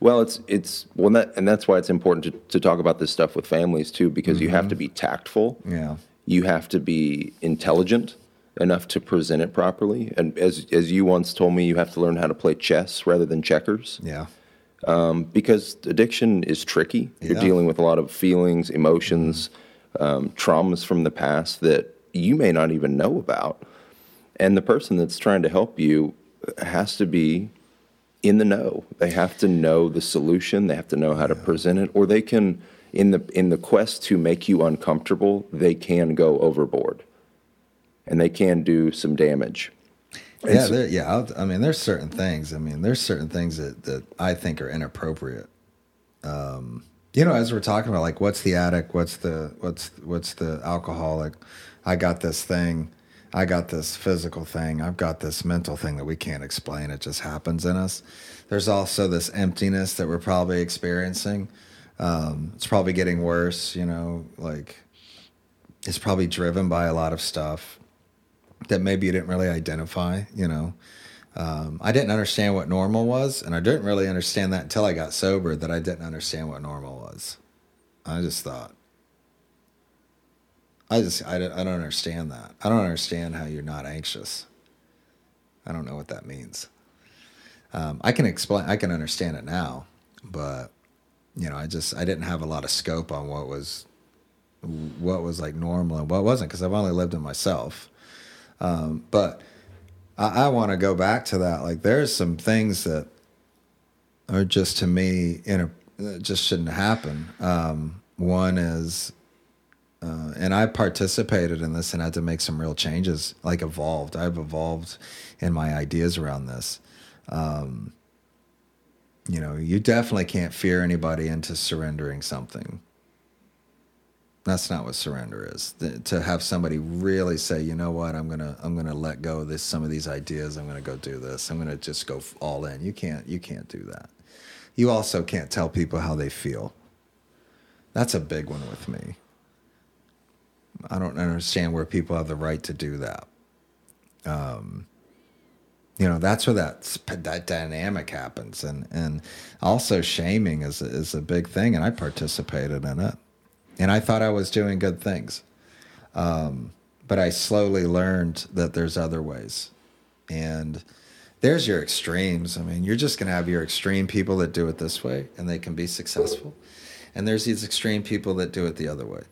Well, it's it's well, that, and that's why it's important to, to talk about this stuff with families too, because mm-hmm. you have to be tactful. Yeah. You have to be intelligent enough to present it properly. And as as you once told me, you have to learn how to play chess rather than checkers. Yeah. Um, because addiction is tricky. Yeah. You're dealing with a lot of feelings, emotions, mm-hmm. um, traumas from the past that you may not even know about. And the person that's trying to help you has to be in the know. They have to know the solution. They have to know how to present it, or they can, in the in the quest to make you uncomfortable, they can go overboard, and they can do some damage. yeah, so, yeah. I mean, there's certain things. I mean, there's certain things that that I think are inappropriate. Um, you know, as we're talking about, like, what's the addict? What's the what's what's the alcoholic? I got this thing I got this physical thing, I've got this mental thing that we can't explain. It just happens in us. There's also this emptiness that we're probably experiencing. Um, it's probably getting worse, you know, like it's probably driven by a lot of stuff that maybe you didn't really identify, you know. Um, I didn't understand what normal was, and I didn't really understand that until I got sober that I didn't understand what normal was. I just thought, I just I don't, I don't understand that. I don't understand how you're not anxious. I don't know what that means. Um, I can explain. I can understand it now, but you know, I just I didn't have a lot of scope on what was what was like normal and what wasn't because I've only lived in myself. Um, but I, I want to go back to that. Like, there's some things that are just to me in a just shouldn't happen. Um, one is uh, and I participated in this and had to make some real changes, like evolved. I've evolved in my ideas around this. Um, you know, you definitely can't fear anybody into surrendering something. That's not what surrender is. to have somebody really say, you know what, I'm gonna I'm gonna let go of this some of these ideas. I'm gonna go do this. I'm gonna just go all in. You can't you can't do that. You also can't tell people how they feel. That's a big one with me. I don't understand where people have the right to do that. Um, you know, that's where that that dynamic happens, and and also shaming is is a big thing, and I participated in it, and I thought I was doing good things, um, but I slowly learned that there's other ways, and there's your extremes. I mean, you're just gonna have your extreme people that do it this way, and they can be successful, and there's these extreme people that do it the other way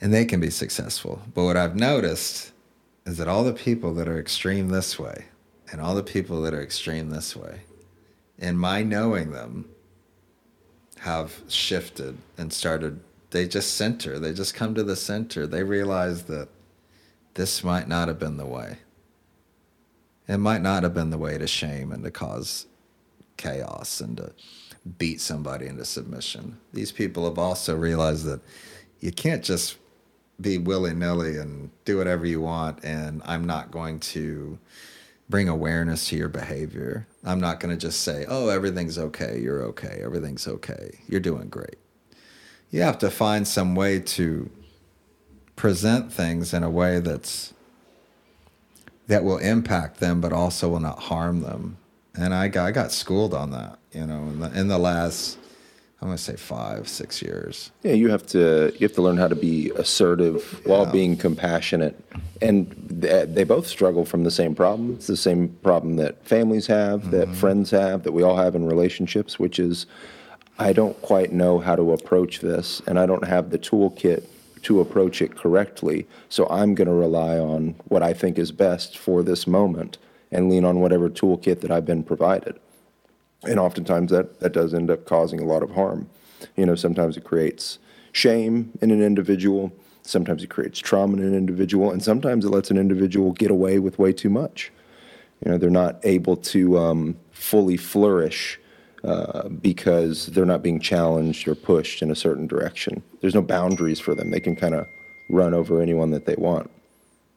and they can be successful. But what I've noticed is that all the people that are extreme this way and all the people that are extreme this way, in my knowing them, have shifted and started, they just center, they just come to the center. They realize that this might not have been the way. It might not have been the way to shame and to cause chaos and to beat somebody into submission. These people have also realized that you can't just be willy nilly and do whatever you want, and I'm not going to bring awareness to your behavior. I'm not going to just say, oh, everything's okay, you're okay, everything's okay, you're doing great. You have to find some way to present things in a way that's that will impact them but also will not harm them. And I got, I got schooled on that, you know, in the, in the last I'm gonna say five, six years. Yeah, you have to you have to learn how to be assertive yeah. while being compassionate, and they, they, both struggle from the same problem. It's the same problem that families have, mm-hmm. that friends have, that we all have in relationships, which is I don't quite know how to approach this, and I don't have the toolkit to approach it correctly. So I'm going to rely on what I think is best for this moment and lean on whatever toolkit that I've been provided and oftentimes that that does end up causing a lot of harm. You know, sometimes it creates shame in an individual. Sometimes it creates trauma in an individual, and sometimes it lets an individual get away with way too much. You know, they're not able to um, fully flourish uh, because they're not being challenged or pushed in a certain direction. There's no boundaries for them. They can kind of run over anyone that they want.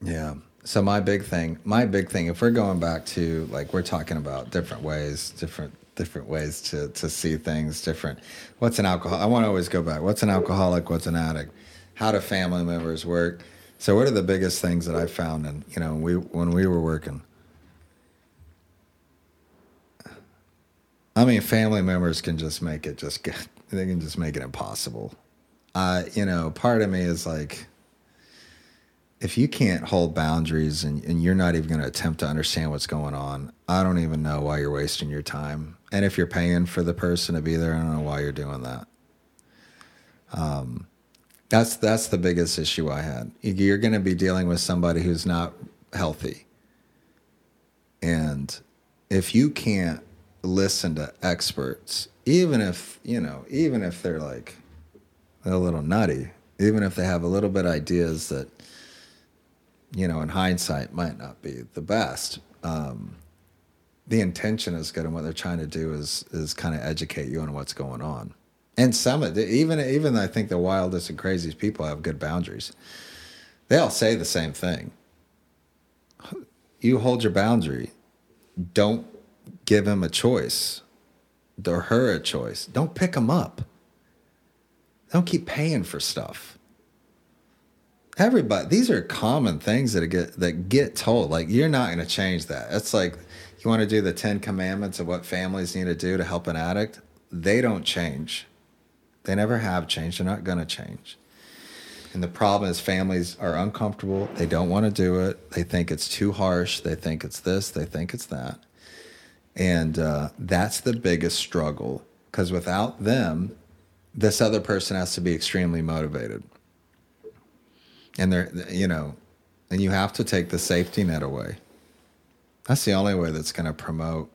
Yeah. So my big thing, my big thing, if we're going back to like we're talking about different ways, different different ways to to see things. Different. What's an alcohol? I want to always go back. What's an alcoholic? What's an addict? How do family members work? So, what are the biggest things that I found? And you know, we when we were working. I mean, family members can just make it just get, they can just make it impossible. Uh, you know, part of me is like, if you can't hold boundaries and, and you're not even going to attempt to understand what's going on, I don't even know why you're wasting your time. And if you're paying for the person to be there, I don't know why you're doing that. Um, that's that's the biggest issue I had. You're going to be dealing with somebody who's not healthy, and if you can't listen to experts, even if you know, even if they're like a little nutty, even if they have a little bit of ideas that you know, in hindsight, might not be the best. Um, the intention is good, and what they're trying to do is is kind of educate you on what's going on. And some of the, even even I think the wildest and craziest people have good boundaries. They all say the same thing. You hold your boundary. Don't give him a choice or her a choice. Don't pick them up. Don't keep paying for stuff. Everybody, these are common things that get that get told. Like you're not going to change that. It's like you want to do the Ten Commandments of what families need to do to help an addict. They don't change. They never have changed. They're not going to change. And the problem is families are uncomfortable. They don't want to do it. They think it's too harsh. They think it's this. They think it's that. And uh, that's the biggest struggle because without them, this other person has to be extremely motivated. And they're, you know, and you have to take the safety net away. That's the only way that's going to promote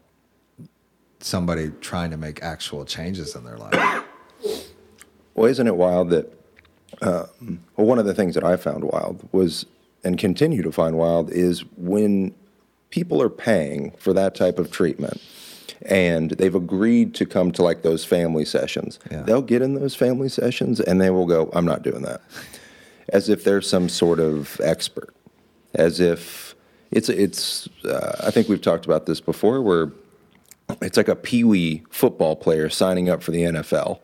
somebody trying to make actual changes in their life. Well, isn't it wild that? Uh, well, one of the things that I found wild was, and continue to find wild, is when people are paying for that type of treatment and they've agreed to come to like those family sessions. Yeah. They'll get in those family sessions and they will go, I'm not doing that. As if they're some sort of expert. As if it's, it's uh, I think we've talked about this before, where it's like a peewee football player signing up for the NFL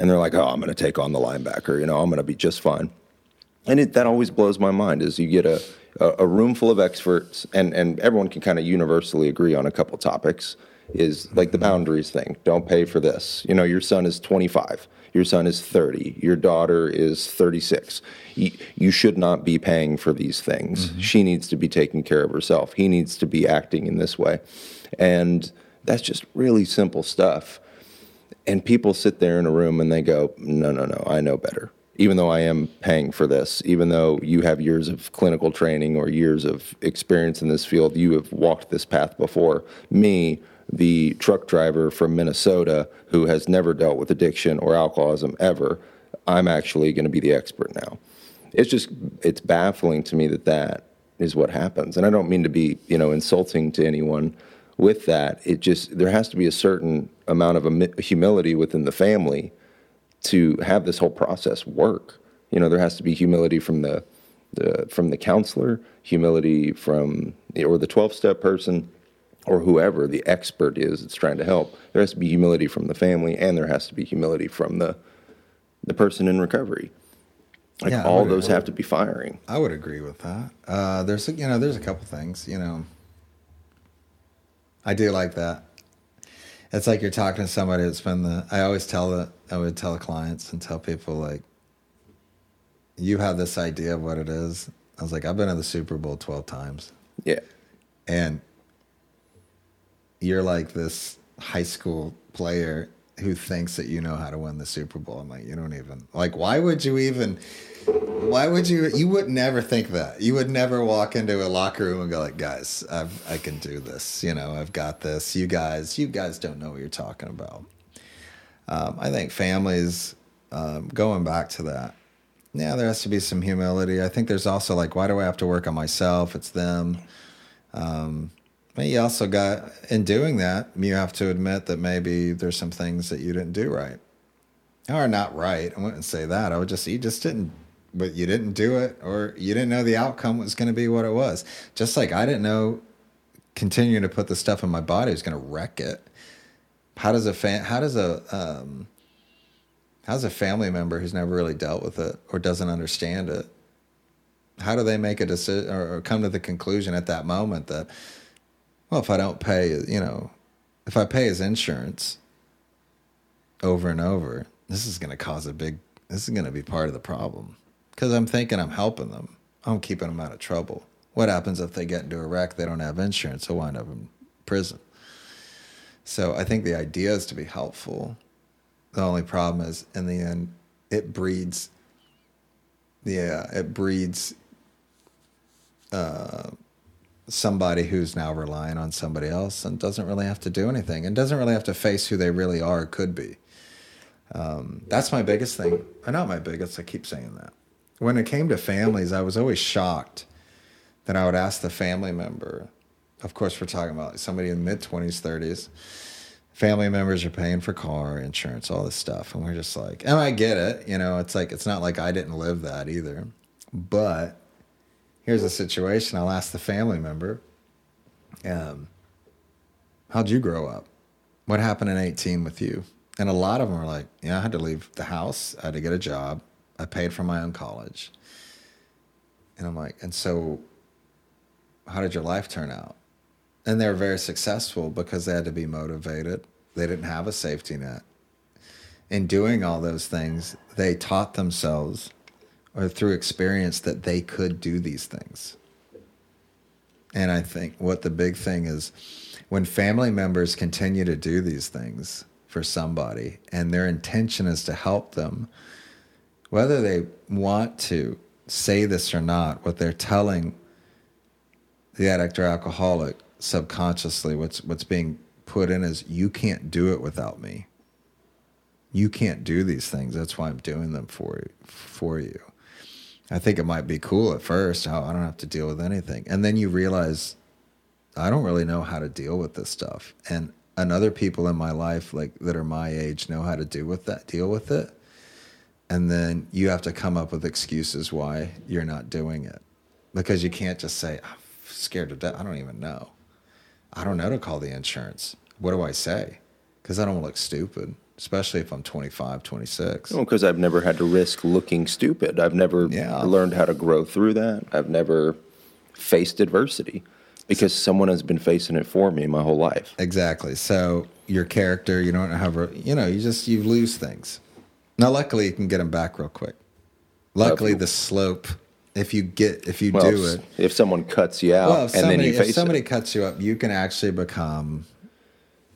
and they're like, "Oh, I'm going to take on the linebacker. You know, I'm going to be just fine." And it, that always blows my mind. Is you get a, a, room full of experts, and and everyone can kind of universally agree on a couple topics. Is like the boundaries thing. Don't pay for this. You know, your son is 25. Your son is 30. Your daughter is 36. You, you should not be paying for these things. Mm-hmm. She needs to be taking care of herself. He needs to be acting in this way. And that's just really simple stuff and people sit there in a room and they go, no, no, no, I know better. Even though I am paying for this, even though you have years of clinical training or years of experience in this field, you have walked this path before. Me, the truck driver from Minnesota who has never dealt with addiction or alcoholism ever, I'm actually going to be the expert now. It's just, it's baffling to me that that is what happens. And I don't mean to be, you know, insulting to anyone with that. It just, there has to be a certain amount of humility within the family to have this whole process work. You know, there has to be humility from the, the from the counselor, humility from or the 12 step person or whoever the expert is that's trying to help. There has to be humility from the family and there has to be humility from the the person in recovery. Like Yeah, all would- those have to be firing. I would agree with that. Uh, there's a- you know there's a couple things you know. I do like that. It's like you're talking to somebody that's been the. I always tell the. I would tell clients and tell people like. You have this idea of what it is. I was like, I've been to the Super Bowl twelve times, Yeah. and you're like this high school player who thinks that you know how to win the Super Bowl. I'm like, you don't even like. Why would you even? Why would you? You would never think that. You would never walk into a locker room and go like, guys, I've, I can do this. You know, I've got this. You guys, you guys don't know what you're talking about. Um, I think families, um, going back to that, yeah, there has to be some humility. I think there's also like, why do I have to work on myself? It's them. Um, you also got in doing that, you have to admit that maybe there's some things that you didn't do right, or not right. I wouldn't say that. I would just say you just didn't, but you didn't do it, or you didn't know the outcome was going to be what it was. Just like I didn't know continuing to put the stuff in my body was going to wreck it. how does a fan, how does a, um, how's a family member who's never really dealt with it or doesn't understand it? How do they make a decision or, or come to the conclusion at that moment that, well, if I don't pay, you know, if I pay his insurance over and over, this is going to cause a big, this is going to be part of the problem. Because I'm thinking I'm helping them, I'm keeping them out of trouble. What happens if they get into a wreck? They don't have insurance. They'll wind up in prison. So I think the idea is to be helpful. The only problem is, in the end, it breeds. Yeah, it breeds uh, somebody who's now relying on somebody else and doesn't really have to do anything and doesn't really have to face who they really are could be. Um, that's my biggest thing. Uh, not my biggest. I keep saying that. When it came to families, I was always shocked that I would ask the family member. Of course, we're talking about somebody in mid twenties, thirties. Family members are paying for car insurance, all this stuff, and we're just like, and I get it. You know, it's like it's not like I didn't live that either. But here's a situation. I'll ask the family member, um, "How'd you grow up? What happened in 18 with you?" And a lot of them are like, "Yeah, I had to leave the house. I had to get a job. I paid for my own college." And I'm like, "And so, how did your life turn out?" And they were very successful because they had to be motivated. They didn't have a safety net. In doing all those things, they taught themselves or through experience that they could do these things. And I think what the big thing is when family members continue to do these things for somebody and their intention is to help them, whether they want to say this or not, what they're telling the addict or alcoholic subconsciously, what's, what's being put in is, you can't do it without me. You can't do these things. That's why I'm doing them for for you. I think it might be cool at first how I don't have to deal with anything. And then you realize I don't really know how to deal with this stuff. And and other people in my life like that are my age know how to deal with that, deal with it. And then you have to come up with excuses why you're not doing it. Because you can't just say, I'm scared to death. I don't even know. I don't know to call the insurance. What do I say? Because I don't look stupid especially if I'm 25, 26. Well, because I've never had to risk looking stupid. I've never yeah. learned how to grow through that. I've never faced adversity because someone has been facing it for me my whole life. Exactly. So your character, you don't have, you know, you just you lose things. Now, luckily, you can get them back real quick. Luckily, the slope. If you get, if you well, do it, if someone cuts you out, well, and somebody, then you face if somebody it. cuts you up, you can actually become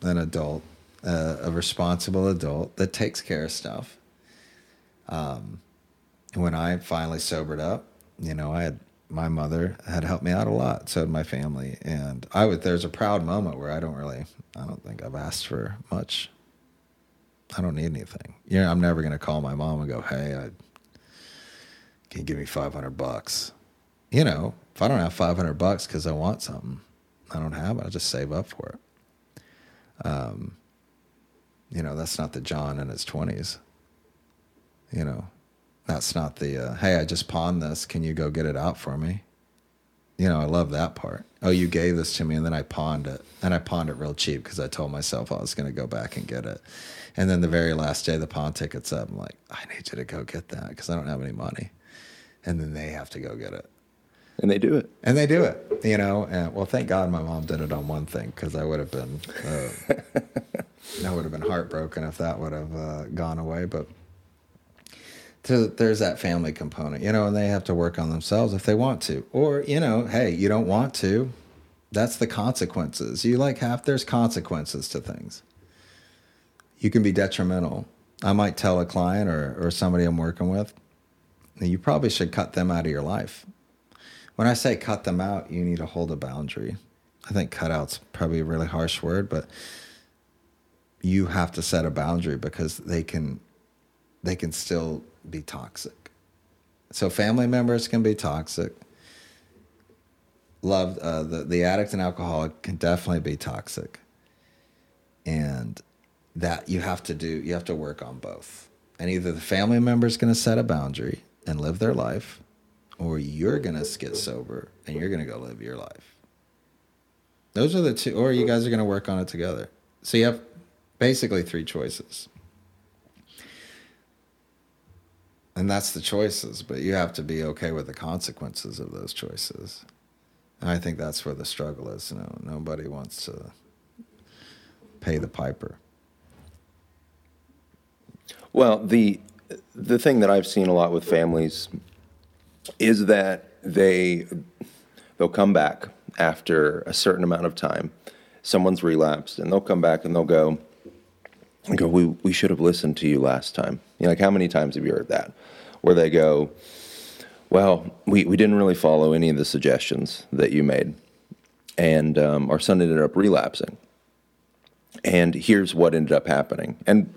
an adult a, a responsible adult that takes care of stuff. Um, when I finally sobered up, you know, I had my mother had helped me out a lot, so did my family, and I would. There's a proud moment where I don't really, I don't think I've asked for much. I don't need anything. You know, I'm never to call my mom and go, "Hey, I, can you give me 500 bucks?" You know, if I don't have 500 bucks because I want something, I don't have it. I'll just save up for it. Um, you know, that's not the John in his 20s. You know, that's not the, uh, hey, I just pawned this. Can you go get it out for me? You know, I love that part. Oh, you gave this to me and then I pawned it. And I pawned it real cheap because I told myself I was going to go back and get it. And then the very last day, the pawn ticket's up. I'm like, I need you to go get that because I don't have any money. And then they have to go get it. And they do it. And they do it, you know. And well, thank God my mom did it on one thing because I would have been, uh, I would have been heartbroken if that would have uh, gone away. But to, there's that family component, you know, and they have to work on themselves if they want to. Or, you know, hey, you don't want to. That's the consequences. You like have, there's consequences to things. You can be detrimental. I might tell a client or, or somebody I'm working with, you probably should cut them out of your life when I say cut them out, you need to hold a boundary. I think cutout's probably a really harsh word, but you have to set a boundary because they can they can still be toxic. So family members can be toxic. Love uh, the the addict and alcoholic can definitely be toxic, and that you have to do you have to work on both. And either the family member is going to set a boundary and live their life, or you're going to get sober and you're going to go live your life. Those are the two, or you guys are going to work on it together. So you have Basically, three choices. And that's the choices, but you have to be okay with the consequences of those choices. And I think that's where the struggle is. You know, nobody wants to pay the piper. Well, the the thing that I've seen a lot with families is that they they'll come back after a certain amount of time. Someone's relapsed, and they'll come back and they'll go, go, we, we should have listened to you last time. You know, like how many times have you heard that? Where they go, well, we, we didn't really follow any of the suggestions that you made. And um, our son ended up relapsing. And here's what ended up happening. And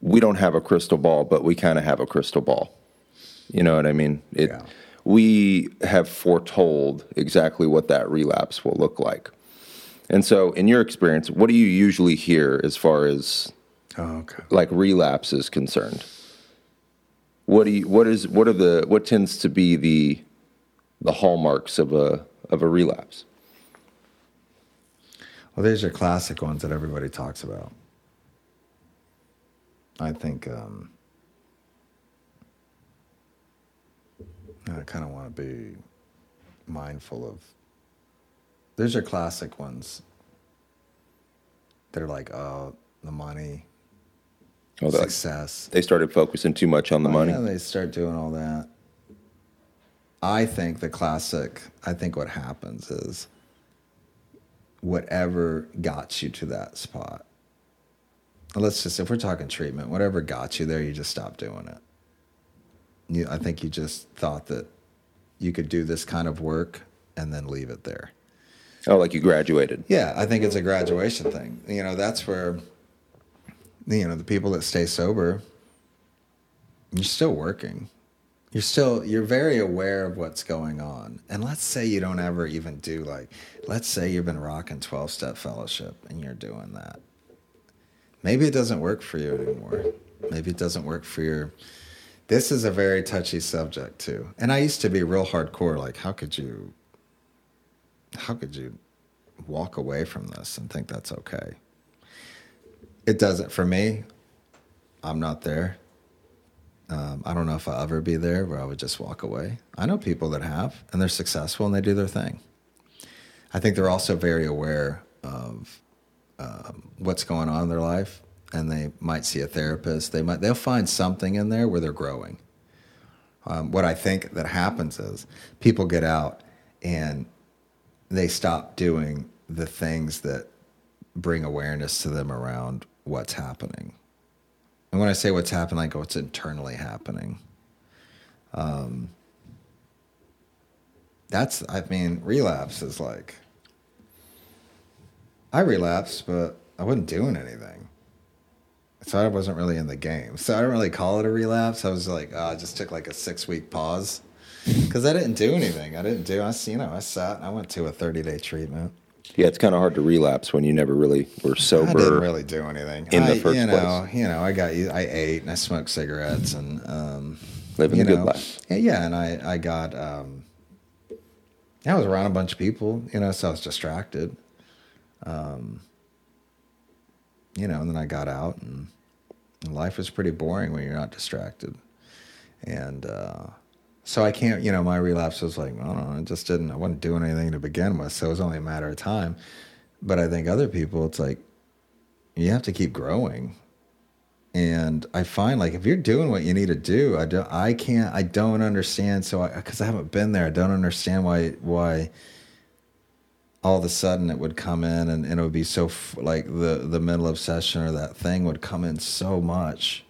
we don't have a crystal ball, but we kind of have a crystal ball. You know what I mean? It, Yeah. We have foretold exactly what that relapse will look like. And so, in your experience, what do you usually hear as far as Oh, okay. like relapse is concerned? What do you, what is what are the what tends to be the the hallmarks of a of a relapse? Well, there's your classic ones that everybody talks about. I think um, I kind of want to be mindful of. There's are classic ones. They're like, oh, the money, Oh, they- success. they started focusing too much on the Oh, money. Yeah, they start doing all that. I think the classic, I think what happens is whatever got you to that spot. Let's just, if we're talking treatment, whatever got you there, you just stopped doing it. You, I think you just thought that you could do this kind of work and then leave it there. Oh, like you graduated. Yeah, I think it's a graduation thing. You know, that's where you know, the people that stay sober, you're still working. You're still you're very aware of what's going on. And let's say you don't ever even do like let's say you've been rocking 12 step fellowship and you're doing that. Maybe it doesn't work for you anymore. Maybe it doesn't work for your this is a very touchy subject too. And I used to be real hardcore like how could you how could you walk away from this and think that's okay? It doesn't for me. I'm not there. Um, I don't know if I'll ever be there where I would just walk away. I know people that have, and they're successful and they do their thing. I think they're also very aware of um, what's going on in their life, and they might see a therapist. They might they'll find something in there where they're growing. Um, what I think that happens is people get out and they stop doing the things that bring awareness to them around what's happening. And when I say what's happening, I go, what's internally happening. Um, that's, I mean, relapse is like, I relapsed, but I wasn't doing anything. So I wasn't really in the game. So I don't really call it a relapse. I was like, oh, I just took like a six week pause because I didn't do anything. I didn't do, I, you know, I sat, I went to a 30 day treatment. Yeah, it's kind of hard to relapse when you never really were sober. I didn't really do anything in the first you know, place. You know, I got I ate and I smoked cigarettes and um, Living you the good life. Yeah, yeah, and I I got um, I was around a bunch of people, you know, so I was distracted. Um, you know, and then I got out and, life was pretty boring when you're not distracted, and uh, so I can't, you know, my relapse was like I don't know, I just didn't, I wasn't doing anything to begin with, so it was only a matter of time. But I think other people, it's like you have to keep growing. And I find like if you're doing what you need to do, I don't, I can't, I don't understand. So, I, because I, haven't been there, I don't understand why, why all of a sudden it would come in and, and it would be so like the the mental obsession or that thing would come in so much.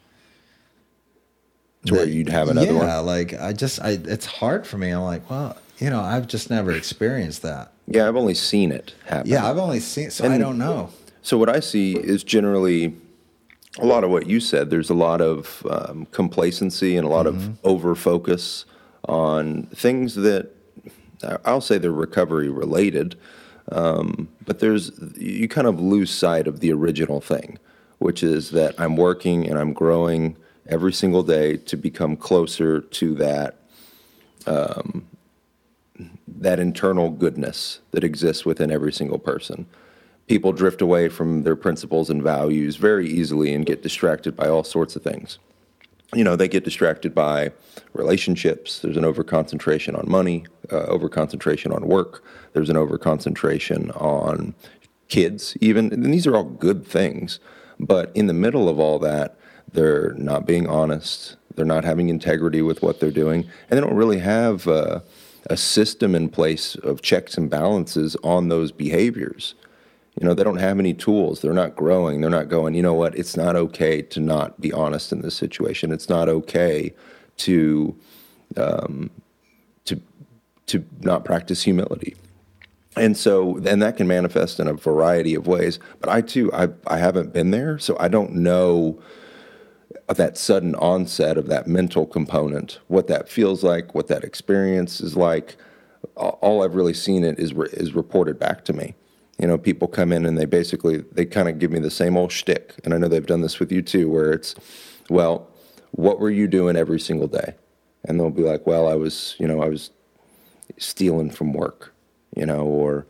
To where you'd have another yeah, one? Yeah, like I just, I it's hard for me. I'm like, well, you know, I've just never experienced that. Yeah, I've only seen it happen. Yeah, I've only seen, so I don't know. So what I see is generally a lot of what you said. There's a lot of um, complacency and a lot of over focus on things that I'll say they're recovery related, um, but there's you kind of lose sight of the original thing, which is that I'm working and I'm growing every single day to become closer to that that internal goodness that exists within every single person. people drift away from their principles and values very easily and get distracted by all sorts of things. You know, they get distracted by relationships. There's an overconcentration on money, uh, overconcentration on work. There's an overconcentration on kids, even. And these are all good things. But in the middle of all that, they're not being honest. They're not having integrity with what they're doing. And they don't really have uh, a system in place of checks and balances on those behaviors. You know, they don't have any tools. They're not growing. They're not going, you know what? It's not okay to not be honest in this situation. It's not okay to um, to to not practice humility. And so, and that can manifest in a variety of ways. But I too, I I haven't been there, so I don't know that sudden onset of that mental component, what that feels like, what that experience is like. All I've really seen it is is reported back to me you know, people come in and they basically they kind of give me the same old shtick, and I know they've done this with you too, where it's, well, what were you doing every single day? And they'll be like, well, I was, you know, I was stealing from work, you know, or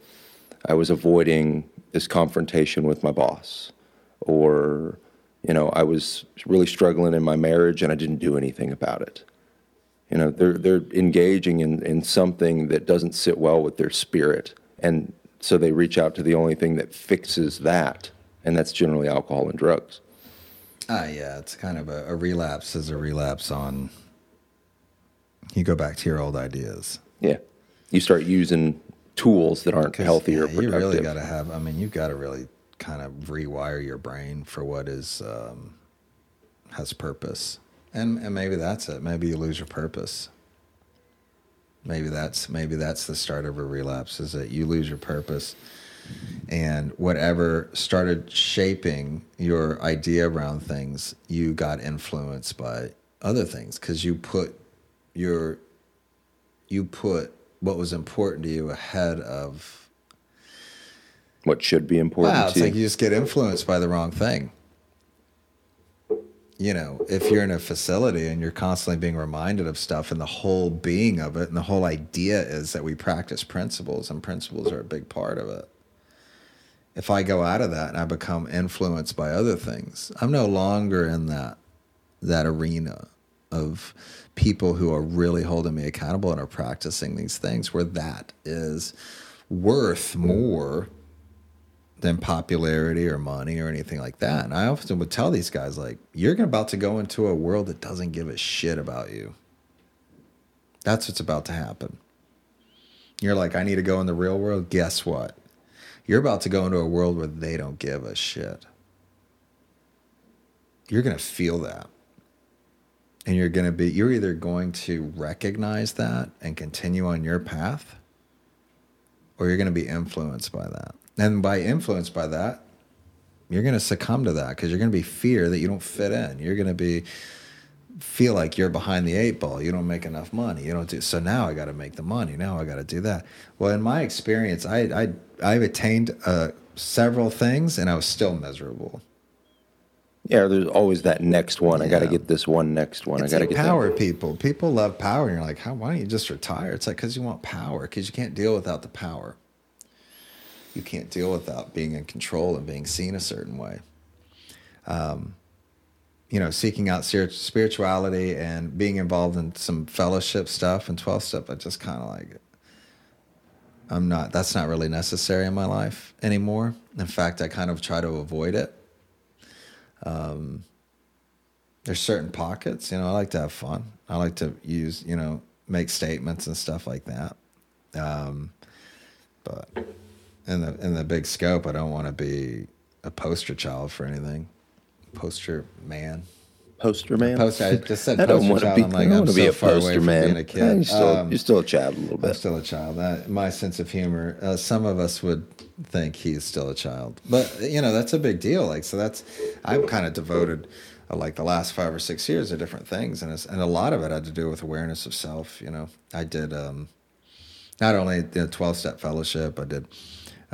I was avoiding this confrontation with my boss, or you know, I was really struggling in my marriage and I didn't do anything about it. You know, they're they're engaging in, in something that doesn't sit well with their spirit. And so they reach out to the only thing that fixes that, and that's generally alcohol and drugs. Ah, uh, yeah, it's kind of a, a relapse is a relapse on. You go back to your old ideas. Yeah, you start using tools that aren't healthy yeah, or productive. You really got to have. I mean, you've got to really kind of rewire your brain for what is um, has purpose, and and maybe that's it. Maybe you lose your purpose. Maybe that's maybe that's the start of a relapse is that you lose your purpose and whatever started shaping your idea around things, you got influenced by other things because you put your you put what was important to you ahead of what should be important wow, it's like you just get influenced by the wrong thing you know, if you're in a facility and you're constantly being reminded of stuff and the whole being of it and the whole idea is that we practice principles and principles are a big part of it. If I go out of that and I become influenced by other things, I'm no longer in that that arena of people who are really holding me accountable and are practicing these things where that is worth more than popularity or money or anything like that. And I often would tell these guys, like, you're about to go into a world that doesn't give a shit about you. That's what's about to happen. You're like, I need to go in the real world. Guess what? You're about to go into a world where they don't give a shit. You're going to feel that. And you're going to be, you're either going to recognize that and continue on your path, or you're going to be influenced by that. And by influenced by that, you're going to succumb to that because you're going to be fear that you don't fit in. You're going to be feel like you're behind the eight ball. You don't make enough money. You don't do so. Now I got to make the money. Now I got to do that. Well, in my experience, I I I've attained uh, several things and I was still miserable. Yeah, there's always that next one. Yeah. I got to get this one next one. It's I got to like get power. That. People, people love power, and you're like, how? Why don't you just retire? It's like because you want power, because you can't deal without the power you can't deal without being in control and being seen a certain way. Um, you know, seeking out spirituality and being involved in some fellowship stuff and 12 step, I just kind of like, I'm not, that's not really necessary in my life anymore. In fact, I kind of try to avoid it. Um, there's certain pockets, you know, I like to have fun. I like to use, you know, make statements and stuff like that. Um, but in the in the big scope, I don't want to be a poster child for anything. Poster man. Poster man. Poster. I just said I don't want to be. I'm like, I don't want to so be a poster man. A yeah, you're, still, um, you're still a child a little bit. I'm still a child. That, my sense of humor. Uh, some of us would think he's still a child, but you know that's a big deal. Like so, that's I'm kind of devoted. Uh, like the last five or six years to different things, and and a lot of it had to do with awareness of self. You know, I did um, not only the twelve step fellowship, I did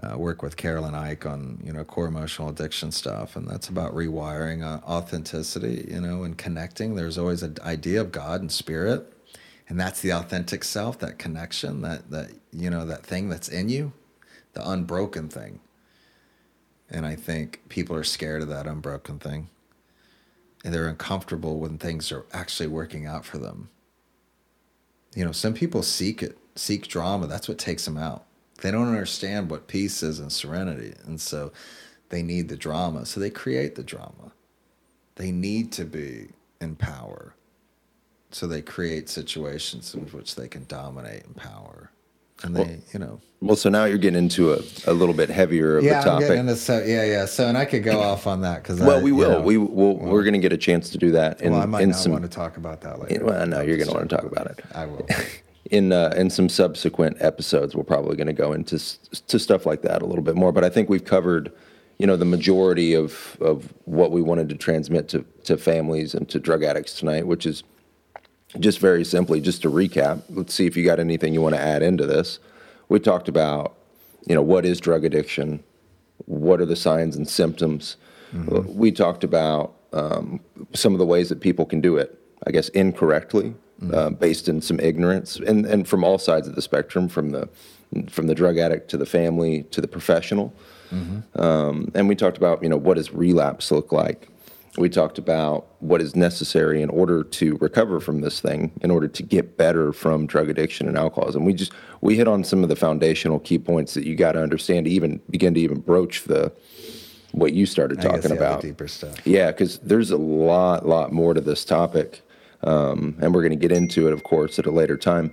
uh, work with Carolyn Ike on you know core emotional addiction stuff, and that's about rewiring uh, authenticity, you know, and connecting. There's always an idea of God and spirit, and that's the authentic self, that connection, that that you know that thing that's in you, the unbroken thing. And I think people are scared of that unbroken thing. And they're uncomfortable when things are actually working out for them. You know, some people seek it, seek drama. That's what takes them out. They don't understand what peace is and serenity. And so they need the drama. So they create the drama. They need to be in power. So they create situations in which they can dominate in power. And they, Well, you know, Well, so now you're getting into a, a little bit heavier of yeah, a topic. into so yeah, yeah. So and I could go off on that because well, we will. we will. we're going to get a chance to do that. In, well, I might in not some, want to talk about that later. Well, no, you're going to want to talk about it. I will. in uh, in some subsequent episodes, we're probably going to go into to stuff like that a little bit more. But I think we've covered, you know, the majority of of what we wanted to transmit to to families and to drug addicts tonight, which is just very simply, just to recap. Let's see if you got anything you want to add into this. We talked about, you know, what is drug addiction, what are the signs and symptoms. We talked about um, some of the ways that people can do it, I guess, incorrectly, uh, based in some ignorance, and and from all sides of the spectrum, from the from the drug addict to the family to the professional. Um, and we talked about, you know, what does relapse look like? We talked about what is necessary in order to recover from this thing, in order to get better from drug addiction and alcoholism. We just we hit on some of the foundational key points that you got to understand to even begin to even broach the what you started talking about. deeper stuff. Yeah, because there's a lot, lot more to this topic, um, and we're going to get into it, of course, at a later time.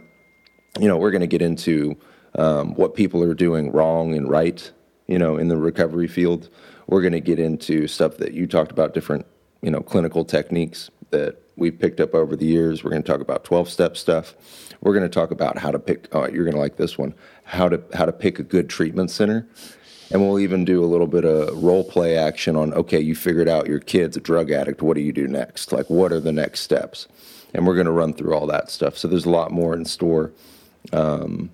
You know, we're going to get into um, what people are doing wrong and right. You know, in the recovery field, we're going to get into stuff that you talked about, different, you know, clinical techniques that we've picked up over the years. We're going to talk about twelve-step stuff. We're going to talk about how to pick. Oh, you're going to like this one. How to how to pick a good treatment center. And we'll even do a little bit of role play action on okay, you figured out your kid's a drug addict. What do you do next? Like, what are the next steps? And we're going to run through all that stuff. So there's a lot more in store um,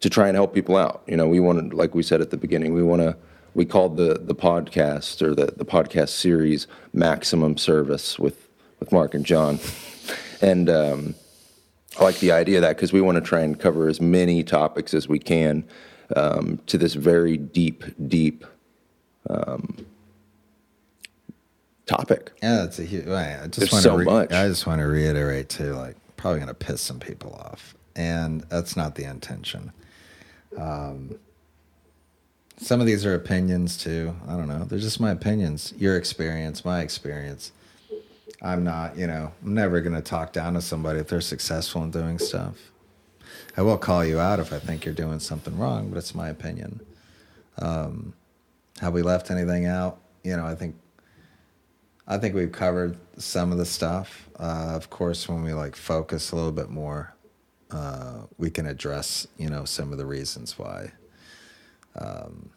to try and help people out. You know, we want to, like we said at the beginning, we want to. We called the the podcast or the the podcast series "Maximum Service" with with Mark and John, and um, I like the idea of that because we want to try and cover as many topics as we can um, to this very deep, deep um, topic. Yeah, it's a huge. I just There's want so to re- much. I just want to reiterate too, like probably going to piss some people off, and that's not the intention. Um, some of these are opinions too. I don't know. They're just my opinions. Your experience, my experience. I'm not, you know, I'm never going to talk down to somebody if they're successful in doing stuff. I will call you out if I think you're doing something wrong, but it's my opinion. Um, have we left anything out? You know, I think I think we've covered some of the stuff. Uh, of course, when we like focus a little bit more, uh, we can address you know some of the reasons why, um,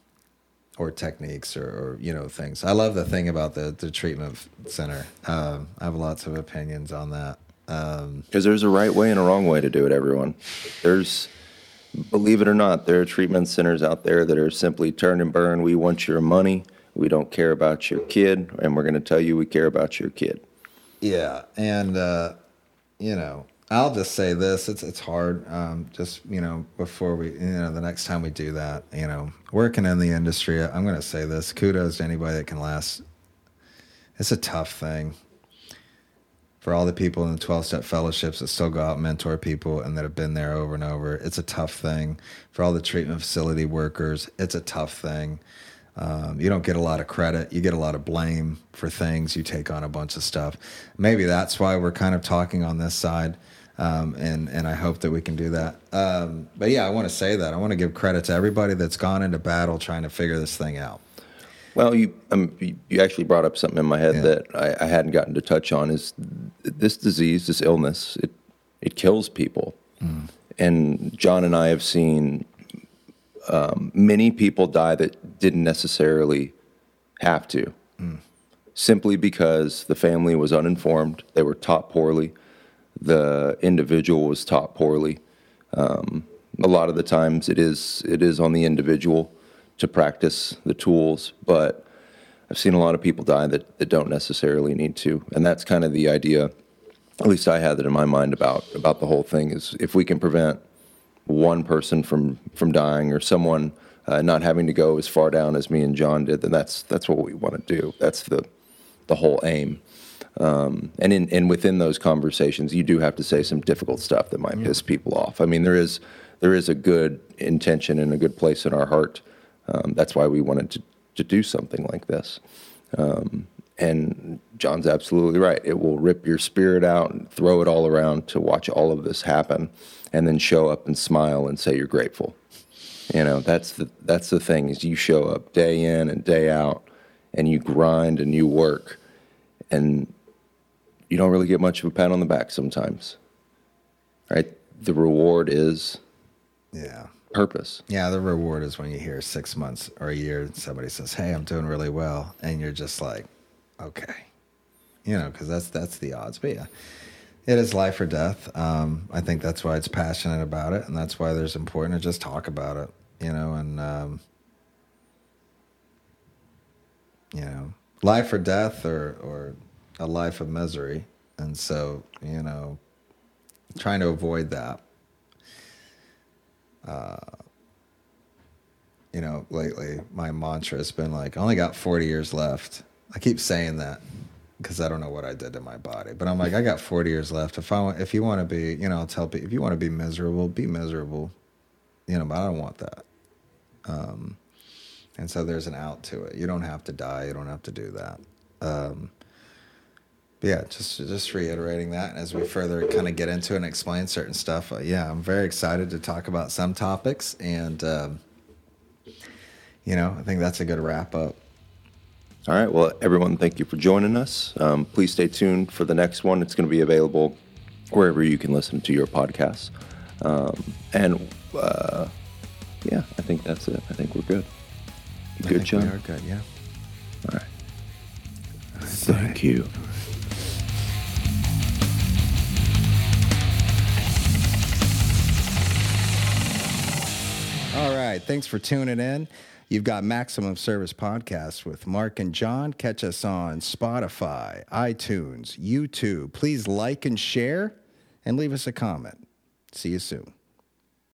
or techniques or, or you know things. I love the thing about the the treatment center. Um, I have lots of opinions on that. Um, Because there's a right way and a wrong way to do it, everyone. There's, believe it or not, there are treatment centers out there that are simply turn and burn. We want your money. We don't care about your kid. And we're going to tell you we care about your kid. Yeah, and uh, you know, I'll just say this: it's it's hard. Um, just you know, before we, you know, the next time we do that, you know, working in the industry, I'm going to say this: kudos to anybody that can last. It's a tough thing. For all the people in the 12 step fellowships that still go out and mentor people and that have been there over and over, it's a tough thing. For all the treatment facility workers, it's a tough thing. Um, you don't get a lot of credit. You get a lot of blame for things. You take on a bunch of stuff. Maybe that's why we're kind of talking on this side, um, and and I hope that we can do that. Um, but yeah, I want to say that I want to give credit to everybody that's gone into battle trying to figure this thing out. Well, you um, you actually brought up something in my head Yeah. that I, I hadn't gotten to touch on. Is this disease, this illness, it it kills people, and John and I have seen um, many people die that didn't necessarily have to, simply because the family was uninformed, they were taught poorly, the individual was taught poorly. Um, a lot of the times, it is it is on the individual to practice the tools, but I've seen a lot of people die that, that don't necessarily need to, and that's kind of the idea. At least I had it in my mind about about the whole thing is if we can prevent one person from from dying or someone uh, not having to go as far down as me and John did, then that's that's what we want to do. That's the the whole aim. Um, and in and within those conversations, you do have to say some difficult stuff that might piss people off. I mean, there is there is a good intention and a good place in our heart. Um, that's why we wanted to to do something like this. Um, and John's absolutely right. It will rip your spirit out and throw it all around to watch all of this happen, and then show up and smile and say you're grateful. You know, that's the that's the thing is you show up day in and day out, and you grind and you work, and you don't really get much of a pat on the back sometimes. Right? The reward is Yeah. Purpose. Yeah, the reward is when you hear six months or a year, somebody says, "Hey, I'm doing really well," and you're just like, "Okay," you know, because that's that's the odds. But yeah, it is life or death. Um, I think that's why it's passionate about it, and that's why there's important to just talk about it, you know, and um, you know, life or death, or or a life of misery, and so you know, trying to avoid that. You know, lately my mantra has been like, I only got 40 years left. I keep saying that because I don't know what I did to my body, but I'm like, I got 40 years left. If I want, if you want to be, you know, I'll tell people, if you want to be miserable, be miserable, you know, but I don't want that. Um, and so there's an out to it. You don't have to die. You don't have to do that. Um, yeah, just just reiterating that as we further kind of get into and explain certain stuff. Uh, yeah, I'm very excited to talk about some topics, and um, you know, I think that's a good wrap up. All right. Well, everyone, thank you for joining us. Um, please stay tuned for the next one. It's going to be available wherever you can listen to your podcasts. Um, and uh, yeah, I think that's it. I think we're good. Good, John? We are good. Yeah. All right. Thank you. All right. Thanks for tuning in. You've got Maximum Service Podcast with Mark and John. Catch us on Spotify, iTunes, YouTube. Please like and share and leave us a comment. See you soon.